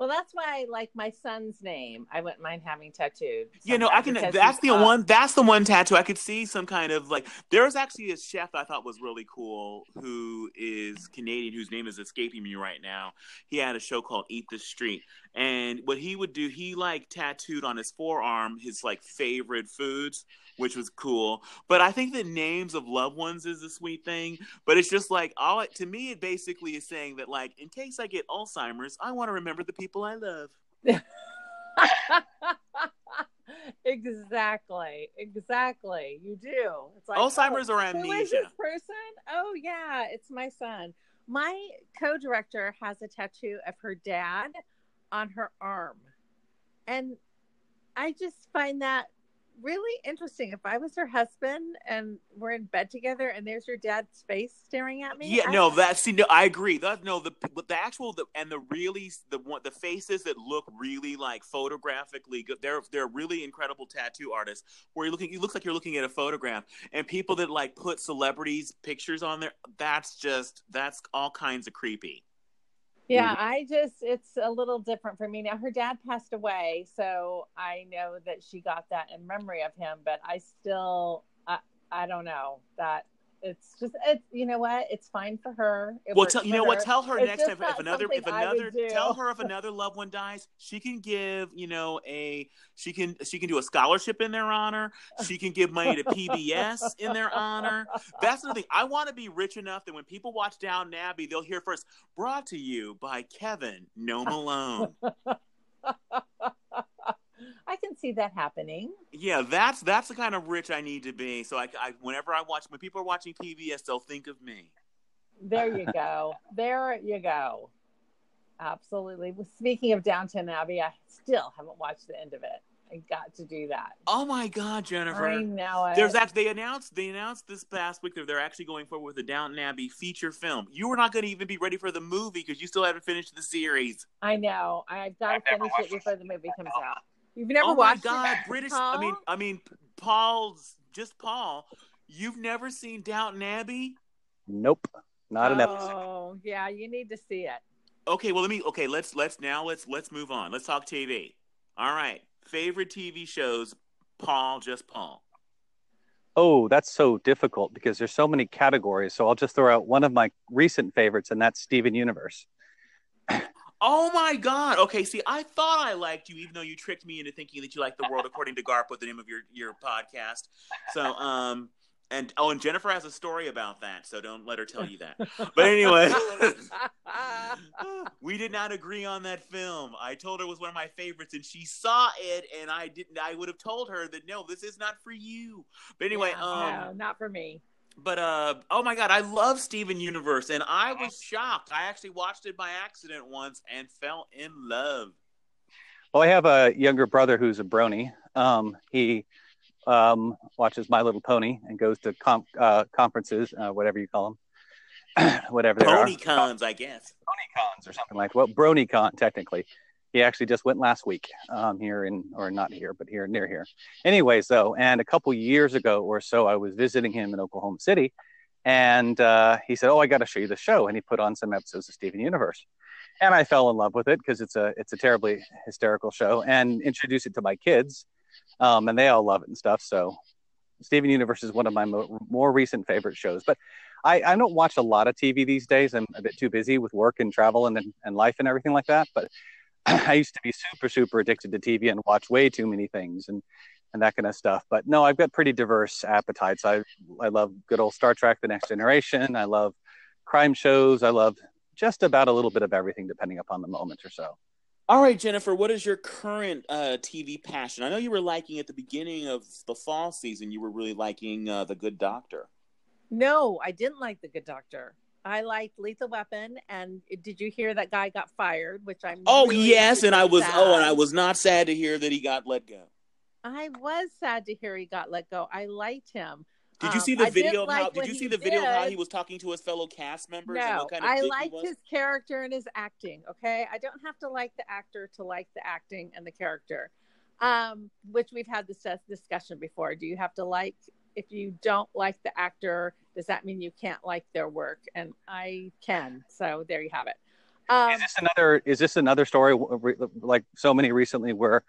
Well, that's why I like my son's name. I wouldn't mind having tattooed. You know, I can. That's the he's one. That's the one tattoo I could see some kind of like. There was actually a chef I thought was really cool who is Canadian, whose name is escaping me right now. He had a show called Eat the Street, and what he would do, he like tattooed on his forearm his like favorite foods, which was cool. But I think the names of loved ones is a sweet thing. But it's just like all it, to me, it basically is saying that like in case I get Alzheimer's, I want to remember the people I love. exactly, exactly. You do. It's like Alzheimer's oh, or amnesia. this person? Oh yeah, it's my son. My co-director has a tattoo of her dad on her arm, and I just find that really interesting. If I was her husband and we're in bed together, and there's your dad's face staring at me, Yeah, I- no, that's see, no, I agree. That no, the the actual the and the really the one the faces that look really like photographically good. They're they're really incredible tattoo artists. Where you're looking, it looks like you're looking at a photograph, and people that like put celebrities pictures on there. That's just that's all kinds of creepy. Yeah, I just it's a little different for me now. Her dad passed away, so I know that she got that in memory of him, but I still I I don't know that it's just it's you know what it's fine for her. It Well, tell, you know what? Tell her It's next time if, another if something I would another tell her if another loved one dies, she can give you know a she can she can do a scholarship in their honor. She can give money to PBS in their honor. That's the thing. I want to be rich enough that when people watch Downton Abbey, they'll hear first brought to you by Kevin No Malone. I can see that happening. yeah, that's that's the kind of rich I need to be. So I, I whenever I watch when people are watching PBS, they'll think of me. There you go. there you go. Absolutely. Speaking of Downton Abbey, I still haven't watched the end of it. I got to do that. Oh my God, Jennifer! I know it. There's actually they announced they announced this past week that they're actually going forward with a Downton Abbey feature film. You were not going to even be ready for the movie because you still haven't finished the series. I know. I've got to finish it before the movie comes out. You've never oh my watched God, it? British! Paul? I mean, I mean, Paul's just Paul. You've never seen Downton Abbey? Nope, not an episode. Oh, yeah, you need to see it. Okay, well let me. Okay, let's let's now let's let's move on. Let's talk TV. All right, favorite TV shows. Paul, just Paul. Oh, that's so difficult because there's so many categories. So I'll just throw out one of my recent favorites, and that's Steven Universe. Oh my God! Okay, see, I thought I liked you, even though you tricked me into thinking that you liked the world according to Garp, with the name of your your podcast. So, um, and oh, and Jennifer has a story about that, so don't let her tell you that. But anyway, we did not agree on that film. I told her it was one of my favorites, and she saw it, and I didn't. I would have told her that no, this is not for you. But anyway, Yeah, um, no, not for me. But uh oh my god, I love Steven Universe and I was shocked. I actually watched it by accident once and fell in love. Well, I have a younger brother who's a brony. Um, he um, watches My Little Pony and goes to com- uh, conferences, uh, whatever you call them, whatever they are. Pony cons, I guess. Pony cons or something like well brony con technically. He actually just went last week um, here in or not here, but here near here. Anyways, though, and a couple years ago or so, I was visiting him in Oklahoma City, and uh, he said, "Oh, I got to show you the show," and he put on some episodes of Steven Universe, and I fell in love with it because it's a it's a terribly hysterical show, and introduced it to my kids, um, and they all love it and stuff. So, Steven Universe is one of my mo- more recent favorite shows, but. I, I don't watch a lot of TV these days. I'm a bit too busy with work and travel and, and life and everything like that. But I used to be super, super addicted to TV and watch way too many things and, and that kind of stuff. But no, I've got pretty diverse appetites. I, I love good old Star Trek, The Next Generation. I love crime shows. I love just about a little bit of everything, depending upon the moment or so. All right, Jennifer, what is your current uh, TV passion? I know you were liking at the beginning of the fall season, you were really liking uh, The Good Doctor. No, I didn't like The Good Doctor. I liked Lethal Weapon, and did you hear that guy got fired? Which I'm. Oh really yes, and I was sad. oh, and I was not sad to hear that he got let go. I was sad to hear he got let go. I liked him. Did you Um, see the did video of how? Did you see the video of how he was talking to his fellow cast members? No, what kind of I liked his character and his acting. Okay, I don't have to like the actor to like the acting and the character, um, which we've had this dis- discussion before. Do you have to like? If you don't like the actor, does that mean you can't like their work? And I can. So there you have it. Um, Is this another? Is this another story like so many recently where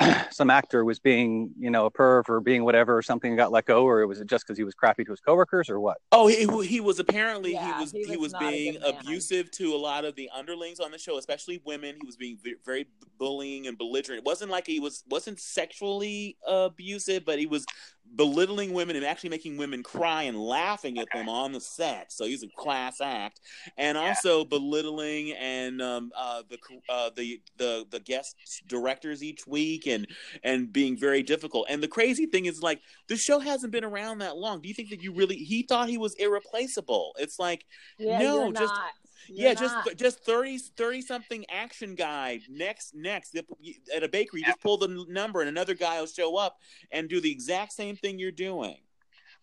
some actor was being, you know, a perv or being whatever or something and got let go, or was it just because he was crappy to his coworkers or what? Oh, he, he was apparently Yeah, he was he he was was not a being abusive to a lot of the underlings on the show, especially women. He was being very bullying and belligerent. It wasn't like he was wasn't sexually abusive, but he was belittling women and actually making women cry and laughing at them on the set. So he's a class act, and also belittling and um, uh, the uh, the the the guest directors each week and and being very difficult. And the crazy thing is, like, the show hasn't been around that long. Do you think that you really? He thought he was irreplaceable. It's like, yeah, no, just- not. Yeah, You're just not. just 30 30 something action guy. Next, next at a bakery, you just pull the number, and another guy will show up and do the exact same thing you're doing.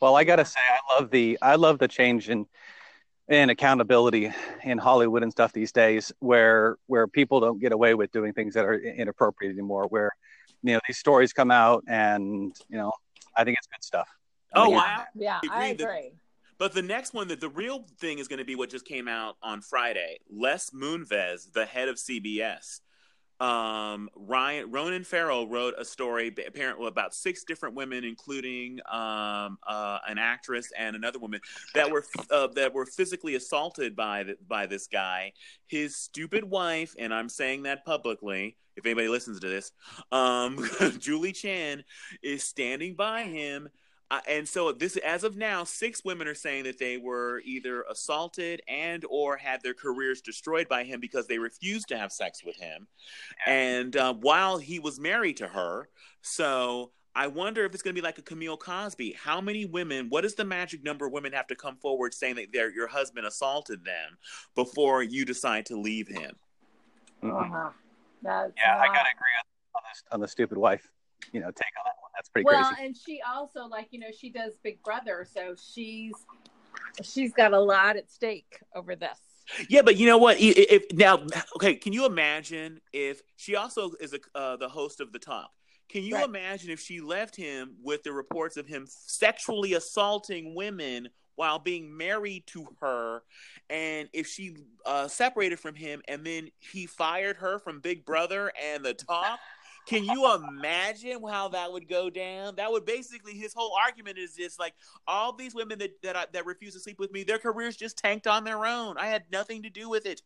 Well, I gotta say, I love the I love the change in in accountability in Hollywood and stuff these days, where where people don't get away with doing things that are inappropriate anymore. Where you know these stories come out, and you know, I think it's good stuff. I Oh, think wow. yeah, agree I that- agree. But the next one, that the real thing is going to be what just came out on Friday. Les Moonves, the head of CBS, um, Ryan Ronan Farrow wrote a story apparently about six different women, including um, uh, an actress and another woman that were uh, that were physically assaulted by the, by this guy. His stupid wife, and I'm saying that publicly. If anybody listens to this, um, Julie Chen is standing by him uh, and so this as of now six women are saying that they were either assaulted and or had their careers destroyed by him because they refused to have sex with him and uh, while he was married to her so i wonder if it's going to be like a camille cosby how many women what is the magic number of women have to come forward saying that their your husband assaulted them before you decide to leave him. Uh-huh. That's Yeah, I gotta agree on, on, this, on the stupid wife. You know, take on that one. That's pretty well, crazy. and she also like you know she does Big Brother, so she's she's got a lot at stake over this. Yeah, but you know what? If, if now, okay, can you imagine if she also is a, uh, the host of the talk? Can you Right. imagine if she left him with the reports of him sexually assaulting women while being married to her, and if she uh, separated from him and then he fired her from Big Brother and the talk? Can you imagine how that would go down? That would basically his whole argument is just like all these women that that, I, that refuse to sleep with me, their careers just tanked on their own. I had nothing to do with it.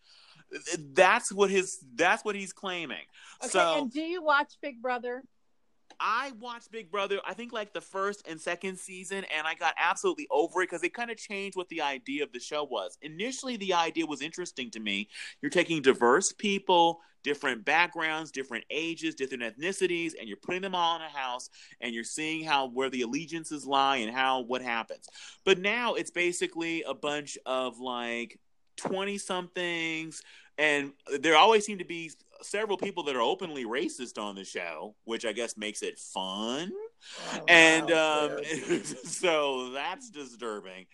That's what his that's what he's claiming. Okay, so and do you watch Big Brother? I watched Big Brother, I think like the first and second season, and I got absolutely over it because they kind of changed what the idea of the show was. Initially, the idea was interesting to me. You're taking diverse people, different backgrounds, different ages, different ethnicities, and you're putting them all in a house, and you're seeing how where the allegiances lie and how what happens. But now it's basically a bunch of like 20 somethings and there always seem to be several people that are openly racist on the show which i guess makes it fun and um so that's disturbing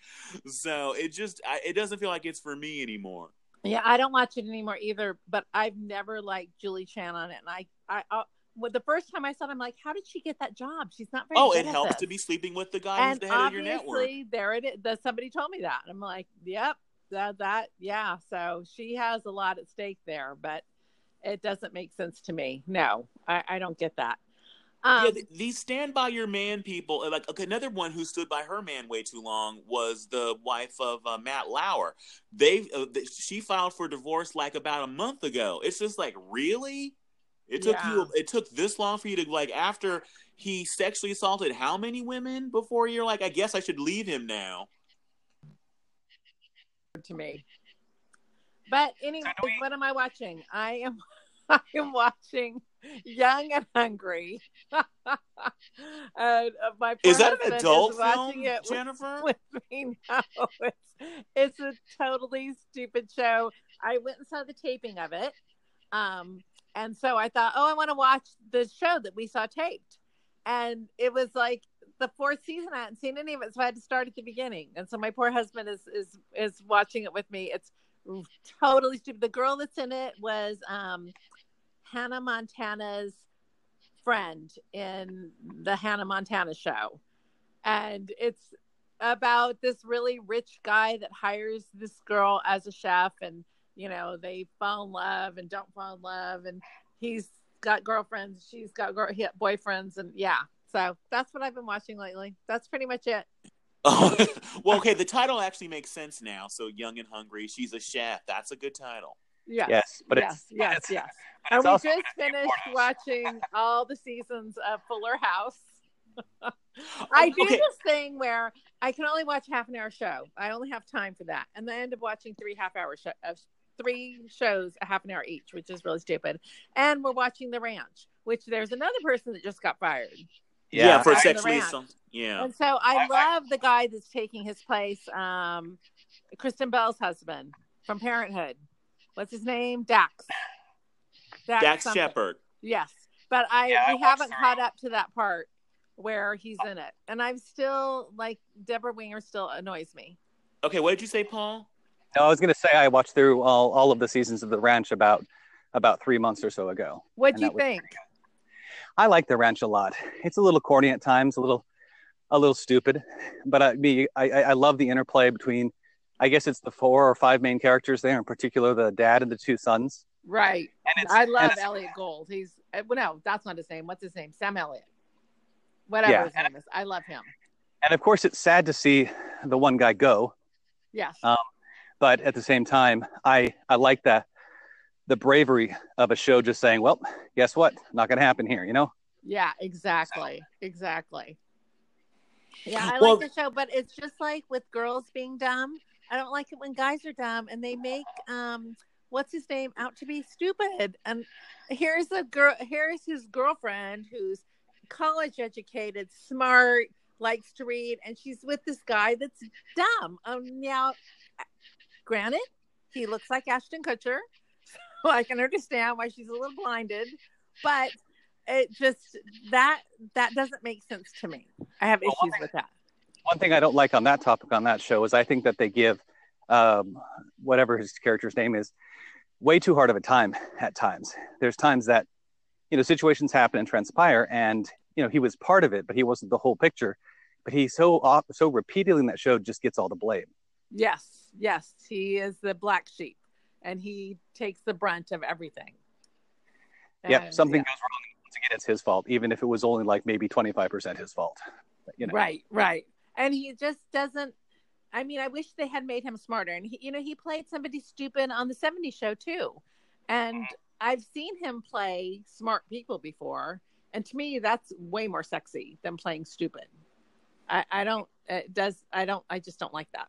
so it just I, it doesn't feel like it's for me anymore yeah, I don't watch it anymore either. But I've never liked Julie Chen on it, and I, I, I well, the first time I saw it, I'm like, how did she get that job? She's not very. oh good it at helps this. to be sleeping with the guy who's the head of your network obviously, there it is. That somebody told me that. I'm like, yep, that that yeah. So she has a lot at stake there, but it doesn't make sense to me. No, I, I don't get that. Um, yeah, th- these stand by your man people. uh, Like okay, another one who stood by her man way too long was the wife of uh, Matt Lauer. They uh, th- she filed for divorce like about a month ago. It's just like really, it took you it took this long for you to like after he sexually assaulted how many women before you're like I guess I should leave him now. to me. But anyway, we- what am I watching? I am I am watching Young and Hungry. and uh, my Is that an adult is film, watching it with- Jennifer? with me now. It's, it's a totally stupid show. I went and saw the taping of it. Um, and so I thought, oh, I want to watch the show that we saw taped. And it was like the fourth season. I hadn't seen any of it, so I had to start at the beginning. And so my poor husband is is is watching it with me. It's totally stupid. The girl that's in it was um, Hannah Montana's friend in the Hannah Montana show. And it's about this really rich guy that hires this girl as a chef and you know they fall in love and don't fall in love and he's got girlfriends she's got girl, boyfriends and yeah so that's what i've been watching lately that's pretty much it well okay the title actually makes sense now so young and hungry she's a chef that's a good title yes yes but yes it's, yes it's, yes but and it's we just finished watching all the seasons of fuller house I do Okay. this thing where I can only watch half an hour show. I only have time for that, and then I end up watching three half hour show, uh, three shows a half an hour each, which is really stupid. And we're watching The Ranch, which there's another person that just got fired, yeah, for I- sexually Ranch. yeah and so I I- love the guy that's taking his place, um, Kristen Bell's husband from Parenthood. What's his name? Dax. dax something. shepard Yes, but I Yeah, we watched haven't through. caught up to that part where he's in it, and I'm still like Debra Winger still annoys me. okay what did you say paul no i was going to say i watched through all, all of the seasons of the ranch about about three months or so ago What'd And you that was think? I like the ranch a lot. It's a little corny at times, a little, a little stupid, but I, me, I, I I love the interplay between. I guess it's the four or five main characters there, in particular the dad and the two sons. Right. And it's, I love Elliot Gold. He's uh, well, no, that's not his name. What's his name? Sam Elliott. Whatever Yeah. his name is, I love him. and of course, it's sad to see the one guy go, Yes. Uh, but at the same time, I I like that the bravery of a show just saying, well, guess what? Not going to happen here, you know? Yeah, exactly. Exactly. Yeah, I Well- like the show, but it's just like with girls being dumb. I don't like it when guys are dumb and they make um what's his name out to be stupid. And here's a girl here's his girlfriend who's college educated, smart, likes to read, and she's with this guy that's dumb. Um now granted, he looks like Ashton Kutcher. I can understand why she's a little blinded, but it just that that doesn't make sense to me. I have Well, issues with that. One thing I don't like on that topic on that show is I think that they give um, whatever his character's name is way too hard of a time at times. There's times that you know situations happen and transpire, and you know he was part of it, but he wasn't the whole picture. But he so off, so repeatedly in that show just gets all the blame. Yes, yes, he is the black sheep, and he takes the brunt of everything. Yep, something yeah. goes wrong. Once again, it's his fault, even if it was only like maybe 25% his fault. But, you know, Right, right. And he just doesn't. I mean, I wish they had made him smarter. And he, you know, he played somebody stupid on the '70s show too. And I've seen him play smart people before, and to me, that's way more sexy than playing stupid. I, I don't. It does. I don't. I just don't like that.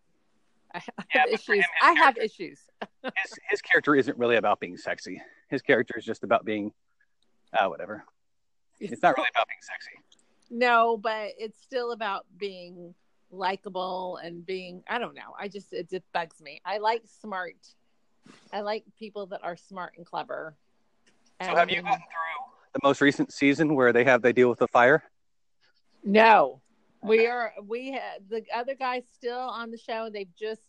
I have Yeah, issues. him, I have issues. his, his character isn't really about being sexy. His character is just about being, uh, whatever. It's not really about being sexy. No, but it's still about being likable and being I don't know. I just it just bugs me. I like smart. I like people that are smart and clever. So have you gotten through the most recent season where they have they deal with the fire? No. We are we had the other guys still on the show. They've just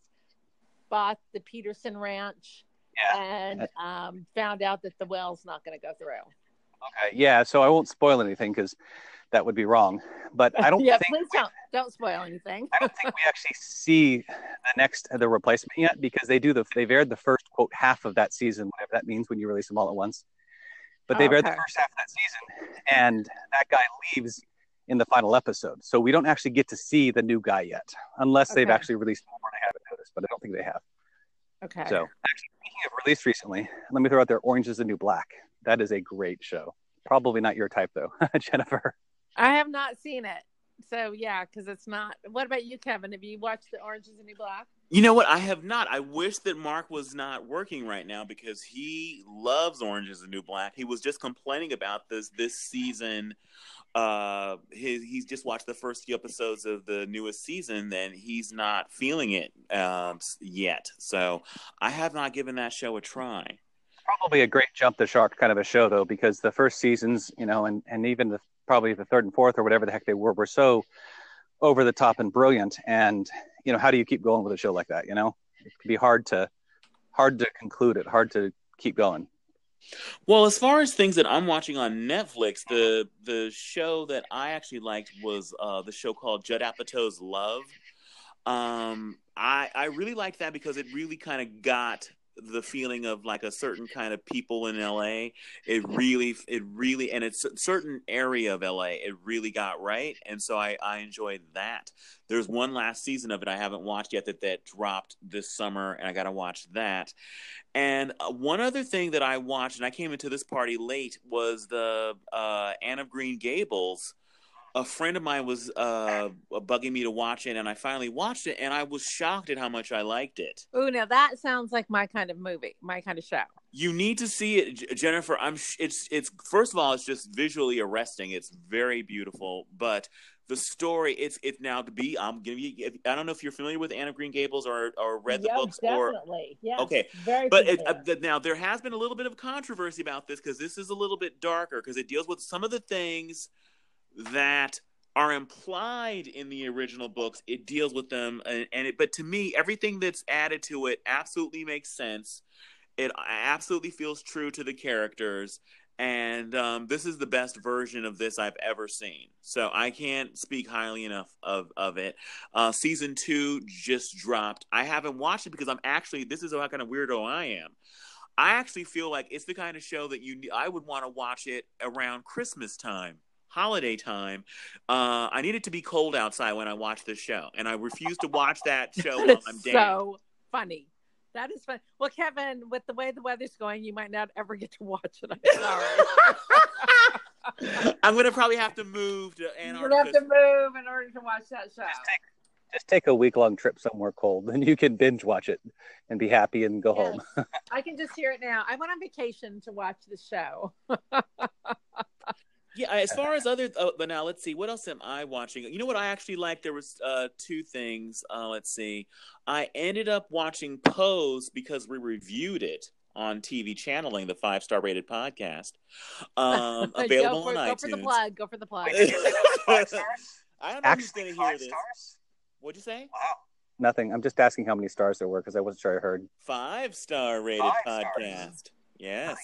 bought the Peterson Ranch Yeah. and um, found out that the well's not going to go through. Okay. Yeah. So I won't spoil anything because that would be wrong. But I don't yeah, think please don't don't spoil anything. I don't think we actually see the next the replacement yet because they do the they've aired the first quote half of that season, whatever that means when you release them all at once. But they've aired the first half of that season, and that guy leaves in the final episode, so we don't actually get to see the new guy yet, unless they've actually released more. I haven't noticed, but I don't think they have. Okay. So, actually, speaking of released recently, let me throw out there Orange is the New Black. That is a great show. Probably not your type, though, Jennifer. I have not seen it. So yeah, because it's not. What about you, Kevin? Have you watched the Orange Is the New Black? You know what? I have not. I wish that Mark was not working right now because he loves Orange is the New Black. He was just complaining about this this season. Uh, his, he's just watched the first few episodes of the newest season, and he's not feeling it um, yet. So I have not given that show a try. Probably a great jump the shark kind of a show though, because the first seasons, you know, and and even the probably the third and fourth or whatever the heck they were, were so over the top and brilliant. And you know, how do you keep going with a show like that? You know, it can be hard to hard to conclude it, hard to keep going. Well, as far as things that I'm watching on Netflix, the the show that I actually liked was uh, the show called Judd Apatow's Love. Um, I I really liked that because it really kind of got the feeling of like a certain kind of people in LA. It really, it really, and it's a certain area of LA. It really got right, and so I I enjoyed that. There's one last season of it I haven't watched yet that that dropped this summer, and I got to watch that. And uh, one other thing that I watched, and I came into this party late, was the uh, Anne of Green Gables a friend of mine was uh, bugging me to watch it, and I finally watched it, and I was shocked at how much I liked it. Oh, now that sounds like my kind of movie, my kind of show. You need to see it, Jennifer. I'm. It's. It's. First of all, it's just visually arresting. It's very beautiful, but the story. It's. It's now to be. I'm gonna be. I don't know if you're familiar with Anne of Green Gables or or read the Yep, books or. definitely. Yeah. Okay, Very. But it, uh, now there has been a little bit of controversy about this because this is a little bit darker because it deals with some of the things that are implied in the original books. It deals with them, and, and it. But to me, everything that's added to it absolutely makes sense. It absolutely feels true to the characters, and um, this is the best version of this I've ever seen. So I can't speak highly enough of of it. Uh, season two just dropped. I haven't watched it because I'm actually this is how kind of weirdo I am. I actually feel like it's the kind of show that you I would want to watch it around Christmas time, holiday time. Uh, I need it to be cold outside when I watch this show, and I refuse to watch that show That while I'm down. so funny. That is fun. Well, Kevin, with the way the weather's going, you might not ever get to watch it. I'm sorry. I'm gonna probably have to move to You're gonna have to move in order to watch that show. Just take a week long trip somewhere cold, then you can binge watch it and be happy and go home. I can just hear it now. I went on vacation to watch the show. Yeah, as far as other, uh, but now let's see, what else am I watching? You know what I actually like? There was uh, two things. Uh, let's see, I ended up watching Pose because we reviewed it on TV channeling, the five star rated podcast, um, available go for, on go iTunes. Go for the plug. Go for the plug. I don't know who's going to hear this. What'd you say? Nothing. I'm just asking how many stars there were because I wasn't sure I heard. Five star rated Five stars. Yes.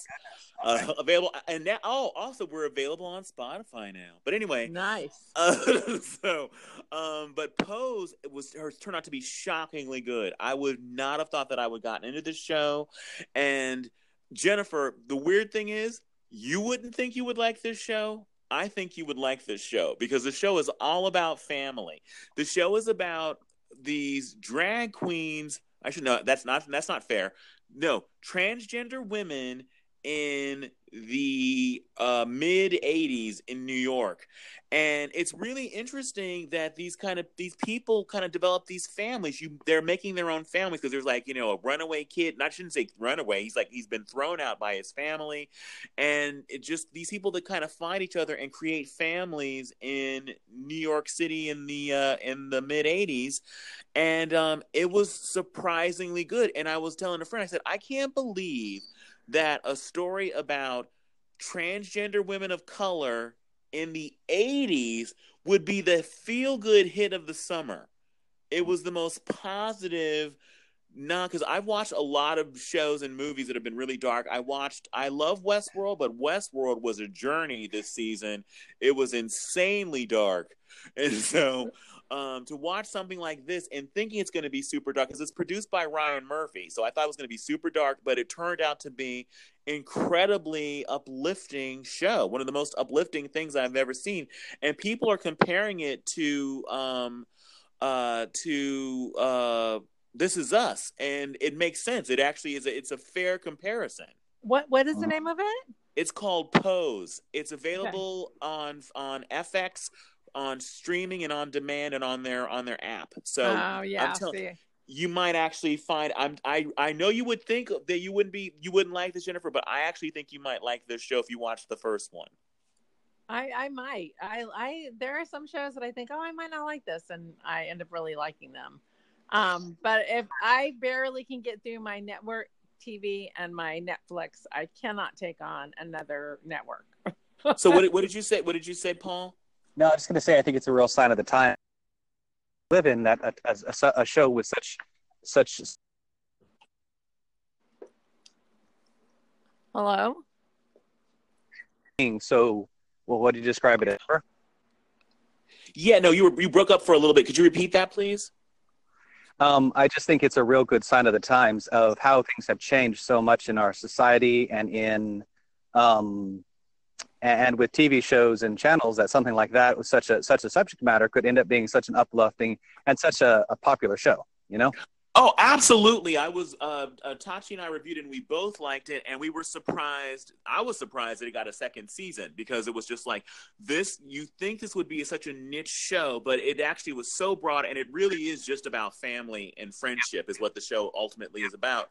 Uh, available and now oh also we're available on Spotify now. But anyway, nice. Uh, so, um, but Pose was her turned out to be shockingly good. I would not have thought that I would gotten into this show. And Jennifer, the weird thing is, you wouldn't think you would like this show. I think you would like this show because the show is all about family. The show is about these drag queens. I should know that's not that's not fair. No, transgender women in the uh, mid 80s in New York. And it's really interesting that these kind of these people kind of develop these families. You they're making their own families because there's like, you know, a runaway kid. And I shouldn't say runaway. He's like he's been thrown out by his family. And it just these people that kind of find each other and create families in New York City in the uh in the mid 80s. And um it was surprisingly good. And I was telling a friend, I said, I can't believe that a story about transgender women of color in the 80s would be the feel good hit of the summer. It was the most positive. No, because I've watched a lot of shows and movies that have been really dark. I watched, I love Westworld, but Westworld was a journey this season. It was insanely dark. And so um, to watch something like this and thinking it's going to be super dark because it's produced by Ryan Murphy. So I thought it was going to be super dark, but it turned out to be incredibly uplifting show. One of the most uplifting things I've ever seen. And people are comparing it to um, uh, to uh, This Is Us, and it makes sense. It actually is. A, it's a fair comparison. What What is the name of it? It's called Pose. It's available on on FX on streaming and on demand and on their on their app. So oh yeah, I'm tell- see. you might actually find I'm I I know you would think that you wouldn't be you wouldn't like this Jennifer, but I actually think you might like this show if you watched the first one. I I might. I I there are some shows that I think, oh, I might not like this, and I end up really liking them. Um, but if I barely can get through my network TV and my Netflix, I cannot take on another network. So what what did you say? What did you say, Paul? No, I'm just going to say I think it's a real sign of the time we live in that a, a, a show with such such Hello. so well what do you describe it as Yeah, no, you were you broke up for a little bit. Could you repeat that, please? um, i just think it's a real good sign of the times of how things have changed so much in our society and in um, and with tv shows and channels that something like that with such a such a subject matter could end up being such an uplifting and such a, a popular show you know Oh, absolutely. I was uh, uh Tachi and I reviewed it and we both liked it and we were surprised. I was surprised that it got a second season because it was just like this you think this would be such a niche show, but it actually was so broad and it really is just about family and friendship is what the show ultimately is about.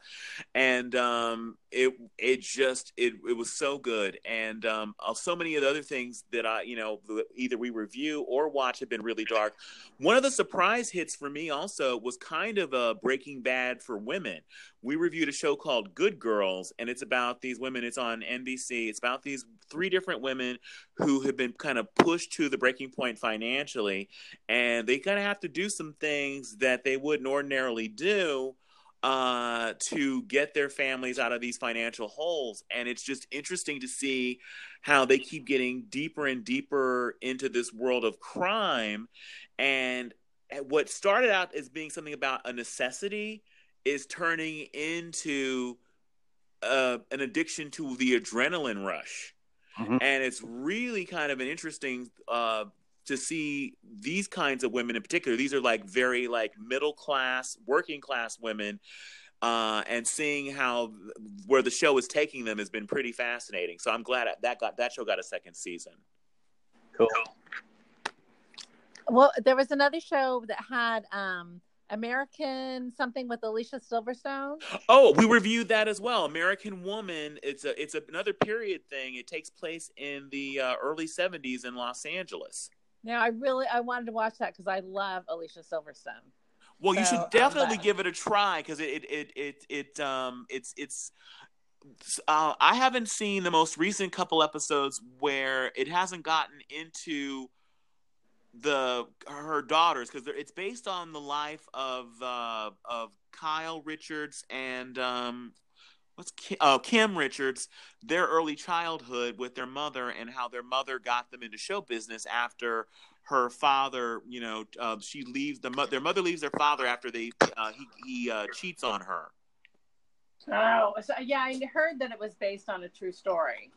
And um it it just it it was so good and um uh, so many of the other things that I, you know, either we review or watch have been really dark. One of the surprise hits for me also was kind of a break Breaking Bad for women. We reviewed a show called Good Girls, and it's about these women. It's on NBC. It's about these three different women who have been kind of pushed to the breaking point financially, and they kind of have to do some things that they wouldn't ordinarily do uh, to get their families out of these financial holes. And it's just interesting to see how they keep getting deeper and deeper into this world of crime. And what started out as being something about a necessity is turning into uh, an addiction to the adrenaline rush. Mm-hmm. And it's really kind of an interesting uh, to see these kinds of women in particular. These are like very like middle class, working class women. Uh, and seeing how where the show is taking them has been pretty fascinating. So I'm glad that got that show got a second season. Cool. Well, there was another show that had um American something with Alicia Silverstone. Oh, we reviewed that as well. American Woman. It's a it's a, another period thing. It takes place in the uh, early '70s in Los Angeles. Now, I really I wanted to watch that because I love Alicia Silverstone. Well, so, you should definitely give it a try because it, it it it it um it's it's. Uh, I haven't seen the most recent couple episodes where it hasn't gotten into the her daughters because it's based on the life of uh, of Kyle Richards and um, what's Kim, uh, Kim Richards, their early childhood with their mother and how their mother got them into show business after her father, you know, uh, she leaves the their mother leaves their father after they uh, he he uh, cheats on her. Oh, so yeah, I heard that it was based on a true story.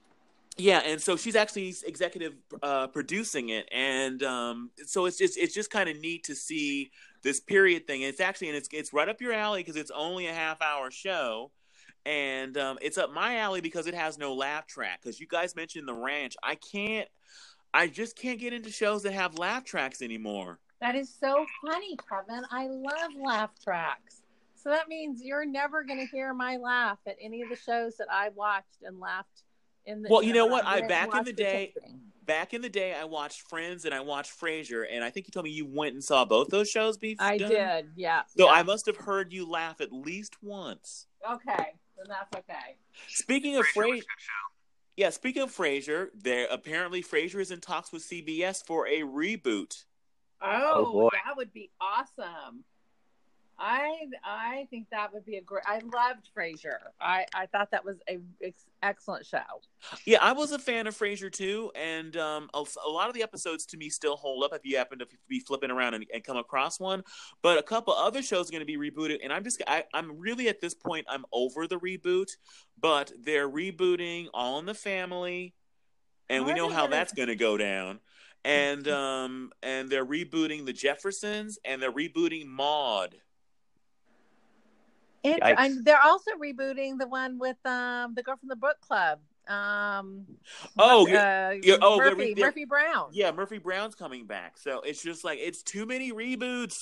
Yeah, and so she's actually executive uh, producing it, and um, so it's just it's just kind of neat to see this period thing. And it's actually and it's it's right up your alley because it's only a half hour show, and um, it's up my alley because it has no laugh track. Because you guys mentioned the ranch, I can't, I just can't get into shows that have laugh tracks anymore. That is so funny, Kevin. I love laugh tracks. So that means you're never going to hear my laugh at any of the shows that I watched and laughed in the, well, you know what? I back in the day, back in the day, I watched Friends and I watched Frasier, and I think you told me you went and saw both those shows. Be I done? did, yeah. So yeah. I must have heard you laugh at least once. Okay, then that's okay. Speaking of Frasier, yeah. Speaking of Frasier, there apparently Frasier is in talks with CBS for a reboot. Oh, oh that would be awesome. I I think that would be a great. I loved Frasier. I I thought that was a ex- excellent show. Yeah, I was a fan of Frasier too, and um, a, a, lot of the episodes to me still hold up if you happen to be flipping around and, and come across one. But a couple other shows are going to be rebooted, and I'm just I, I'm really at this point I'm over the reboot, but they're rebooting All in the Family, and we know how gonna... that's going to go down. And um and they're rebooting the Jeffersons, and they're rebooting Maude. And they're also rebooting the one with um the girl from the book club. um Oh, uh, you're- you're- oh, they're Murphy, they're- Murphy Brown. Yeah, Murphy Brown's coming back. So it's just like it's too many reboots.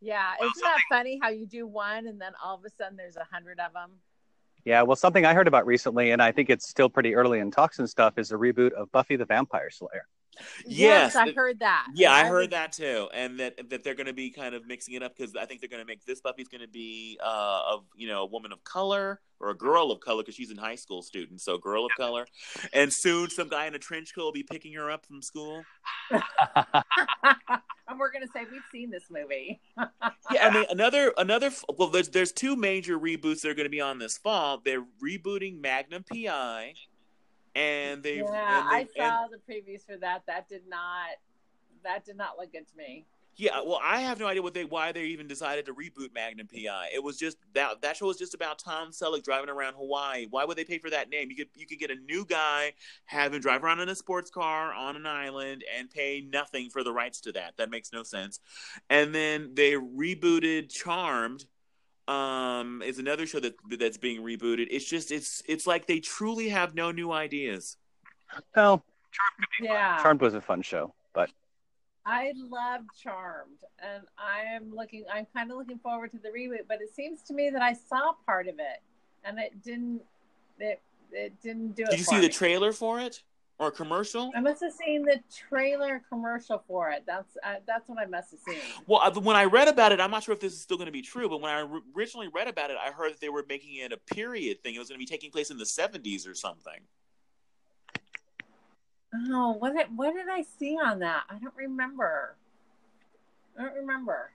Yeah, Well, isn't that funny how you do one and then all of a sudden there's a hundred of them? Yeah, well, something I heard about recently, and I think it's still pretty early in talks and stuff, is a reboot of Buffy the Vampire Slayer. Yes, I heard that. Yeah, I And heard was- that too, and that that they're going to be kind of mixing it up because I think they're going to make this Buffy's going to be uh, of you know a woman of color or a girl of color because she's a high school student, so girl of color, and soon some guy in a trench coat will be picking her up from school. and we're gonna say we've seen this movie. Yeah, I mean another another well, there's there's two major reboots that are going to be on this fall. They're rebooting Magnum PI, and they yeah, and I they- and- saw the previews for that. That did not that did not look good to me. Yeah, well, I have no idea what they why they even decided to reboot Magnum PI. It was just that that show was just about Tom Selleck driving around Hawaii. Why would they pay for that name? You could you could get a new guy, have him drive around in a sports car on an island, and pay nothing for the rights to that. That makes no sense. And then they rebooted Charmed. Um, is another show that that's being rebooted. It's just it's it's like they truly have no new ideas. Well, Yeah, Charmed was a fun show, but I loved Charmed, and I am looking. I'm kind of looking forward to the reboot, but it seems to me that I saw part of it, and it didn't. It it didn't do it. Did you for see the trailer for it or commercial? I must have seen the trailer commercial for it. That's uh, that's what I must have seen. Well, when I read about it, I'm not sure if this is still going to be true, but when I originally read about it, I heard that they were making it a period thing. It was going to be taking place in the 70s or something. Oh, what did, what did I see on that? I don't remember. I don't remember.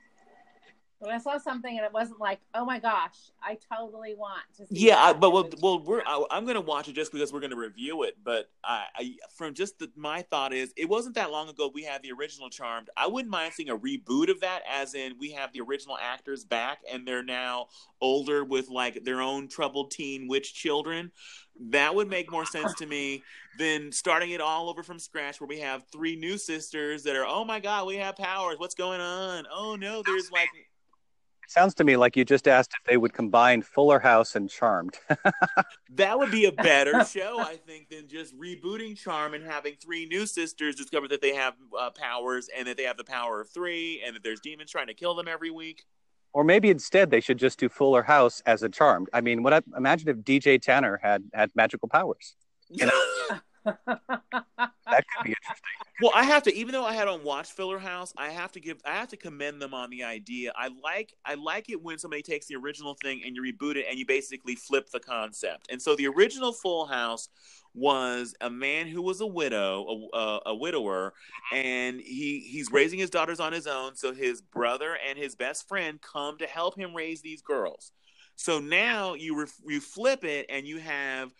But I saw something and it wasn't like, oh my gosh, I totally want to see. Yeah, I, but well, well we're I, I'm going to watch it just because we're going to review it. But I, I from just the, my thought is, it wasn't that long ago we had the original Charmed. I wouldn't mind seeing a reboot of that, as in we have the original actors back and they're now older with like their own troubled teen witch children. That would make more sense to me than starting it all over from scratch, where we have three new sisters that are, oh my god, we have powers. What's going on? Oh no, there's like sounds to me like you just asked if they would combine Fuller House and Charmed. That would be a better show, I think, than just rebooting Charm and having three new sisters discover that they have uh, powers and that they have the power of three and that there's demons trying to kill them every week. or maybe instead they should just do Fuller House as a Charmed. I mean, what I imagine if DJ Tanner had had magical powers. You That could be interesting. well, I have to, even though I had on Watch Fuller House, I have to give, I have to commend them on the idea. I like, I like it when somebody takes the original thing and you reboot it and you basically flip the concept. And so the original Full House was a man who was a widow, a, a, a widower, and he he's raising his daughters on his own. So his brother and his best friend come to help him raise these girls. So now you you flip it and you have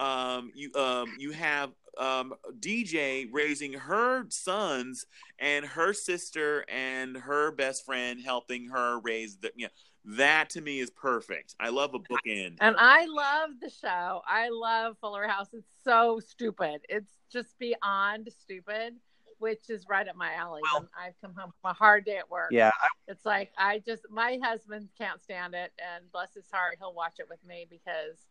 um, you um, you have um, DJ raising her sons and her sister and her best friend helping her raise the you know, that to me is perfect. I love a bookend. and I love the show. I love Fuller House. It's so stupid. It's just beyond stupid, which is right up my alley. Well- I've come home from a hard day at work. Yeah, It's like I just my husband can't stand it, and bless his heart, he'll watch it with me because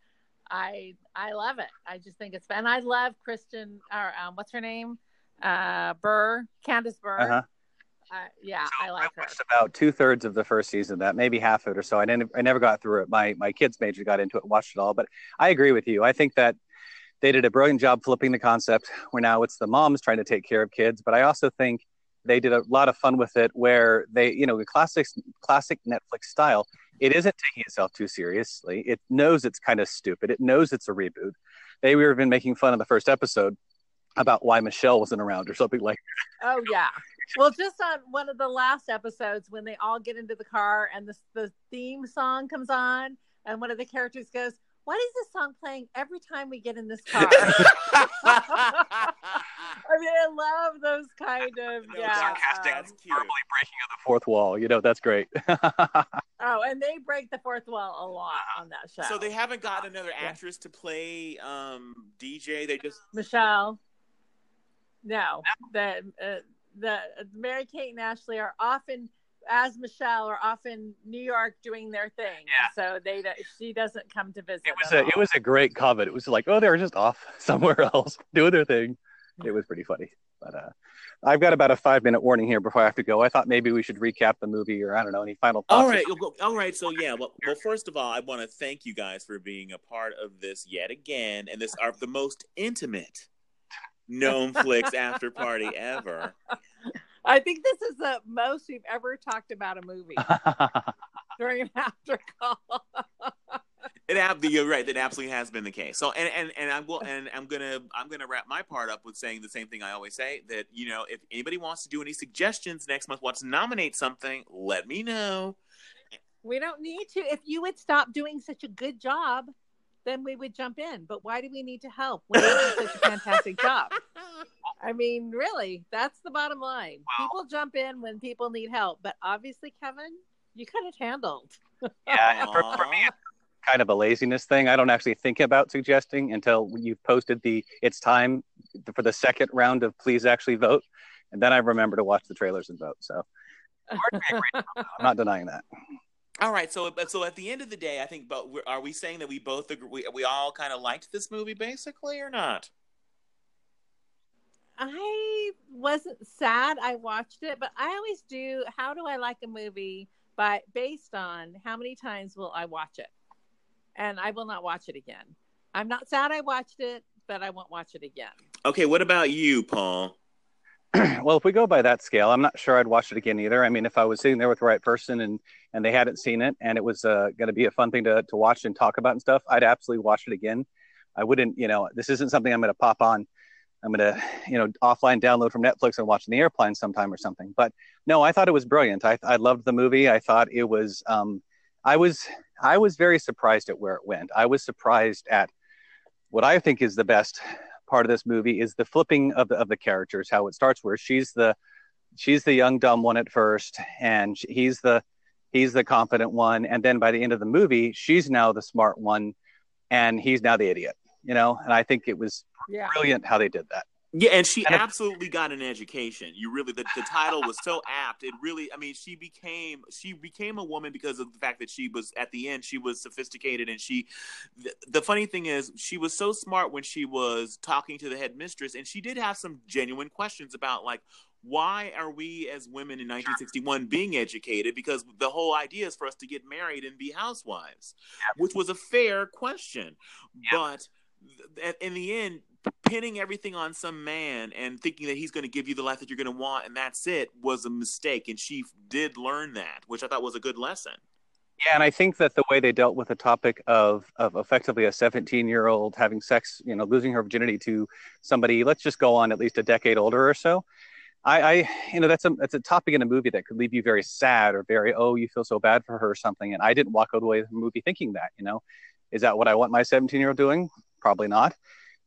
I I love it. I just think it's. And I love Kristen or um, what's her name, uh, Bure, Candace Bure. Uh-huh. Uh, yeah, I I like her. watched about two thirds of the first season of that, maybe half of it or so. I didn't. I never got through it. My my kids major got into it, and watched it all. But I agree with you. I think that they did a brilliant job flipping the concept. Where now it's the moms trying to take care of kids. But I also think they did a lot of fun with it, where they, you know, the classic classic Netflix style. It isn't taking itself too seriously. It knows it's kind of stupid. It knows it's a reboot. They were even making fun of the first episode about why Michelle wasn't around or something like. Oh yeah. Well, just on one of the last episodes when they all get into the car and the the theme song comes on, and one of the characters goes, "Why is this song playing every time we get in this car?" I mean, I love those kind of No, yeah. sarcastic. um, That's cute. Verbally breaking of the fourth wall. You know, that's great. oh, and they break the fourth wall a lot on that show. So they haven't got another actress to play um, DJ. They just Michelle. No, the uh, the Mary Kate and Ashley are often as Michelle are off in New York doing their thing. Yeah. So they she doesn't come to visit. It was a all. it was a great comment. It was like, oh, they were just off somewhere else doing their thing. It was pretty funny. But uh, I've got about a five minute warning here before I have to go. I thought maybe we should recap the movie, or I don't know, any final thoughts. All or right, something. well, all right. So yeah, well, well, first of all, I want to thank you guys for being a part of this yet again, and this are the most intimate Gnomeflix after party ever. I think this is the most we've ever talked about a movie during an after call. It ab- you're right. That absolutely has been the case. So, and and and I will, and I'm gonna I'm gonna wrap my part up with saying the same thing I always say that you know if anybody wants to do any suggestions next month, wants to nominate something, let me know. we don't need to. If you would stop doing such a good job, then we would jump in. But why do we need to help when you do such a fantastic job? I mean, really, that's the bottom line. people jump in when people need help, but obviously, Kevin, you could have handled. yeah, for, for me, it's kind of a laziness thing. I don't actually think about suggesting until you've posted the it's time for the second round of please actually vote, and then I remember to watch the trailers and vote. So Mark made a great job, I'm not denying that. All right, so so at the end of the day, I think, but we're, are we saying that we both agree? We, we all kind of liked this movie, basically, or not? I wasn't sad I watched it, but I always do. How do I like a movie? By based on how many times will I watch it, and I will not watch it again. I'm not sad I watched it, but I won't watch it again. Okay, what about you, Paul? well, if we go by that scale, I'm not sure I'd watch it again either. I mean, if I was sitting there with the right person and and they hadn't seen it and it was uh, going to be a fun thing to to watch and talk about and stuff, I'd absolutely watch it again. I wouldn't, you know, this isn't something I'm going to pop on. I'm going to, you know, offline download from Netflix and watch in the airplane sometime or something. But no, I thought it was brilliant. I I loved the movie. I thought it was. Um, I was I was very surprised at where it went. I was surprised at what I think is the best part of this movie is the flipping of the of the characters. How it starts where she's the she's the young dumb one at first, and he's the he's the confident one, and then by the end of the movie, she's now the smart one, and he's now the idiot. You know, and I think it was Yeah. brilliant how they did that. Yeah, and she And if- absolutely got an education. You really the, the title was so apt. It really I mean she became she became a woman because of the fact that she was at the end she was sophisticated and she the, the funny thing is she was so smart when she was talking to the headmistress and she did have some genuine questions about like why are we as women in 1961 being educated? Because the whole idea is for us to get married and be housewives which was a fair question. But in the end pinning everything on some man and thinking that he's going to give you the life that you're going to want and that's it was a mistake and she did learn that which i thought was a good lesson Yeah, and I think that the way they dealt with the topic of of effectively a 17 year old having sex, you know, losing her virginity to somebody, let's just go on at least a decade older or so. I, I you know, that's a that's a topic in a movie that could leave you very sad or very oh, you feel so bad for her or something. And I didn't walk away from the movie thinking that. You know, is that what I want my 17 year old doing? Probably not.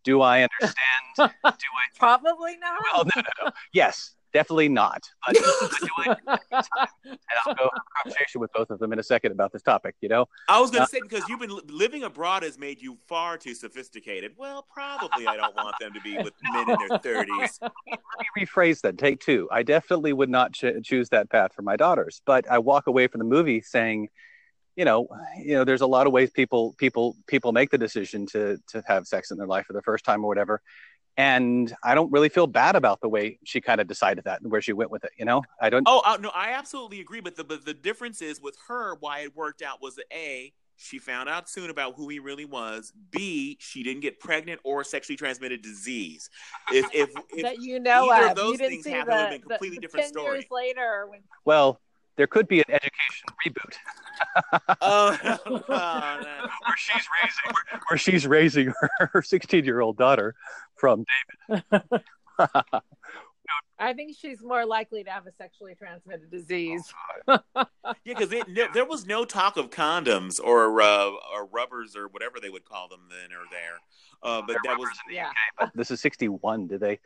Do I understand? do I? Probably not. Well, no, no, no. Yes, definitely not. But, but do I? And I'll go have a conversation with both of them in a second about this topic. You know. i was going Uh, to say because you've been living abroad has made you far too sophisticated well probably i don't want them to be with men in their 30s let me rephrase that. Take two. I definitely would not ch- choose that path for my daughters, but I walk away from the movie saying, you know, you know, there's a lot of ways people people people make the decision to to have sex in their life for the first time or whatever, and I don't really feel bad about the way she kind of decided that and where she went with it. You know, I don't. oh uh, no i absolutely agree but the, but the difference is with her why it worked out was that a she found out soon about who he really was b she didn't get pregnant or sexually transmitted disease if if, if that you know either of. of those you didn't things see happened, it the, would've been completely the, the different 10 story. years later when Well, there could be an education reboot oh, no, no. where she's raising where, where she's raising her 16 year old daughter from David. I think she's more likely to have a sexually transmitted disease. Yeah, because no, there was no talk of condoms or uh, or rubbers or whatever they would call them then or there. Uh, but that was Yeah. But this is 61. Did they?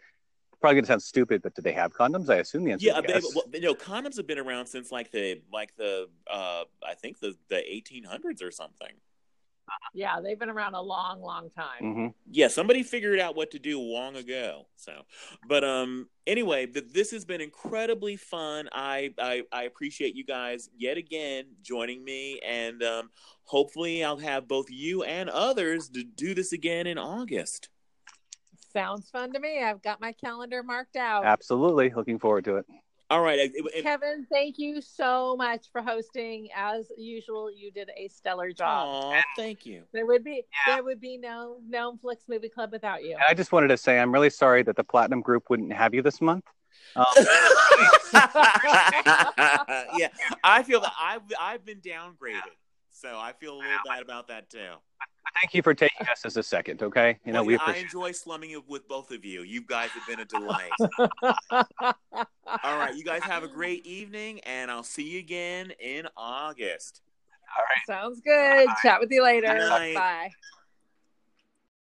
Probably gonna sound stupid, but did they have condoms? I assume the answer yeah. is They, yes. well, you know, condoms have been around since like the like the uh, I think the the 1800s or something. Yeah, they've been around a long, long time. Mm-hmm. yeah somebody figured out what to do long ago so but um anyway th- this has been incredibly fun I, I i appreciate you guys yet again joining me and um hopefully i'll have both you and others to do this again in august Sounds fun to me. I've got my calendar marked out. Absolutely. Looking forward to it. all right it- it- Kevin, thank you so much for hosting. As usual, you did a stellar job. Aw, thank you There would be there would be no Gnomeflix Movie Club without you. I just wanted to say I'm really sorry that the Platinum Group wouldn't have you this month. Um, yeah, I feel that I've I've been downgraded, so I feel a little bad about that too. Thank you for taking us as a second. Okay, you know Well, we I appreciate. enjoy slumming it with both of you. You guys have been a delight. All right, you guys have a great evening, and I'll see you again in August. All right. Sounds good. Chat with you later. Good. Bye.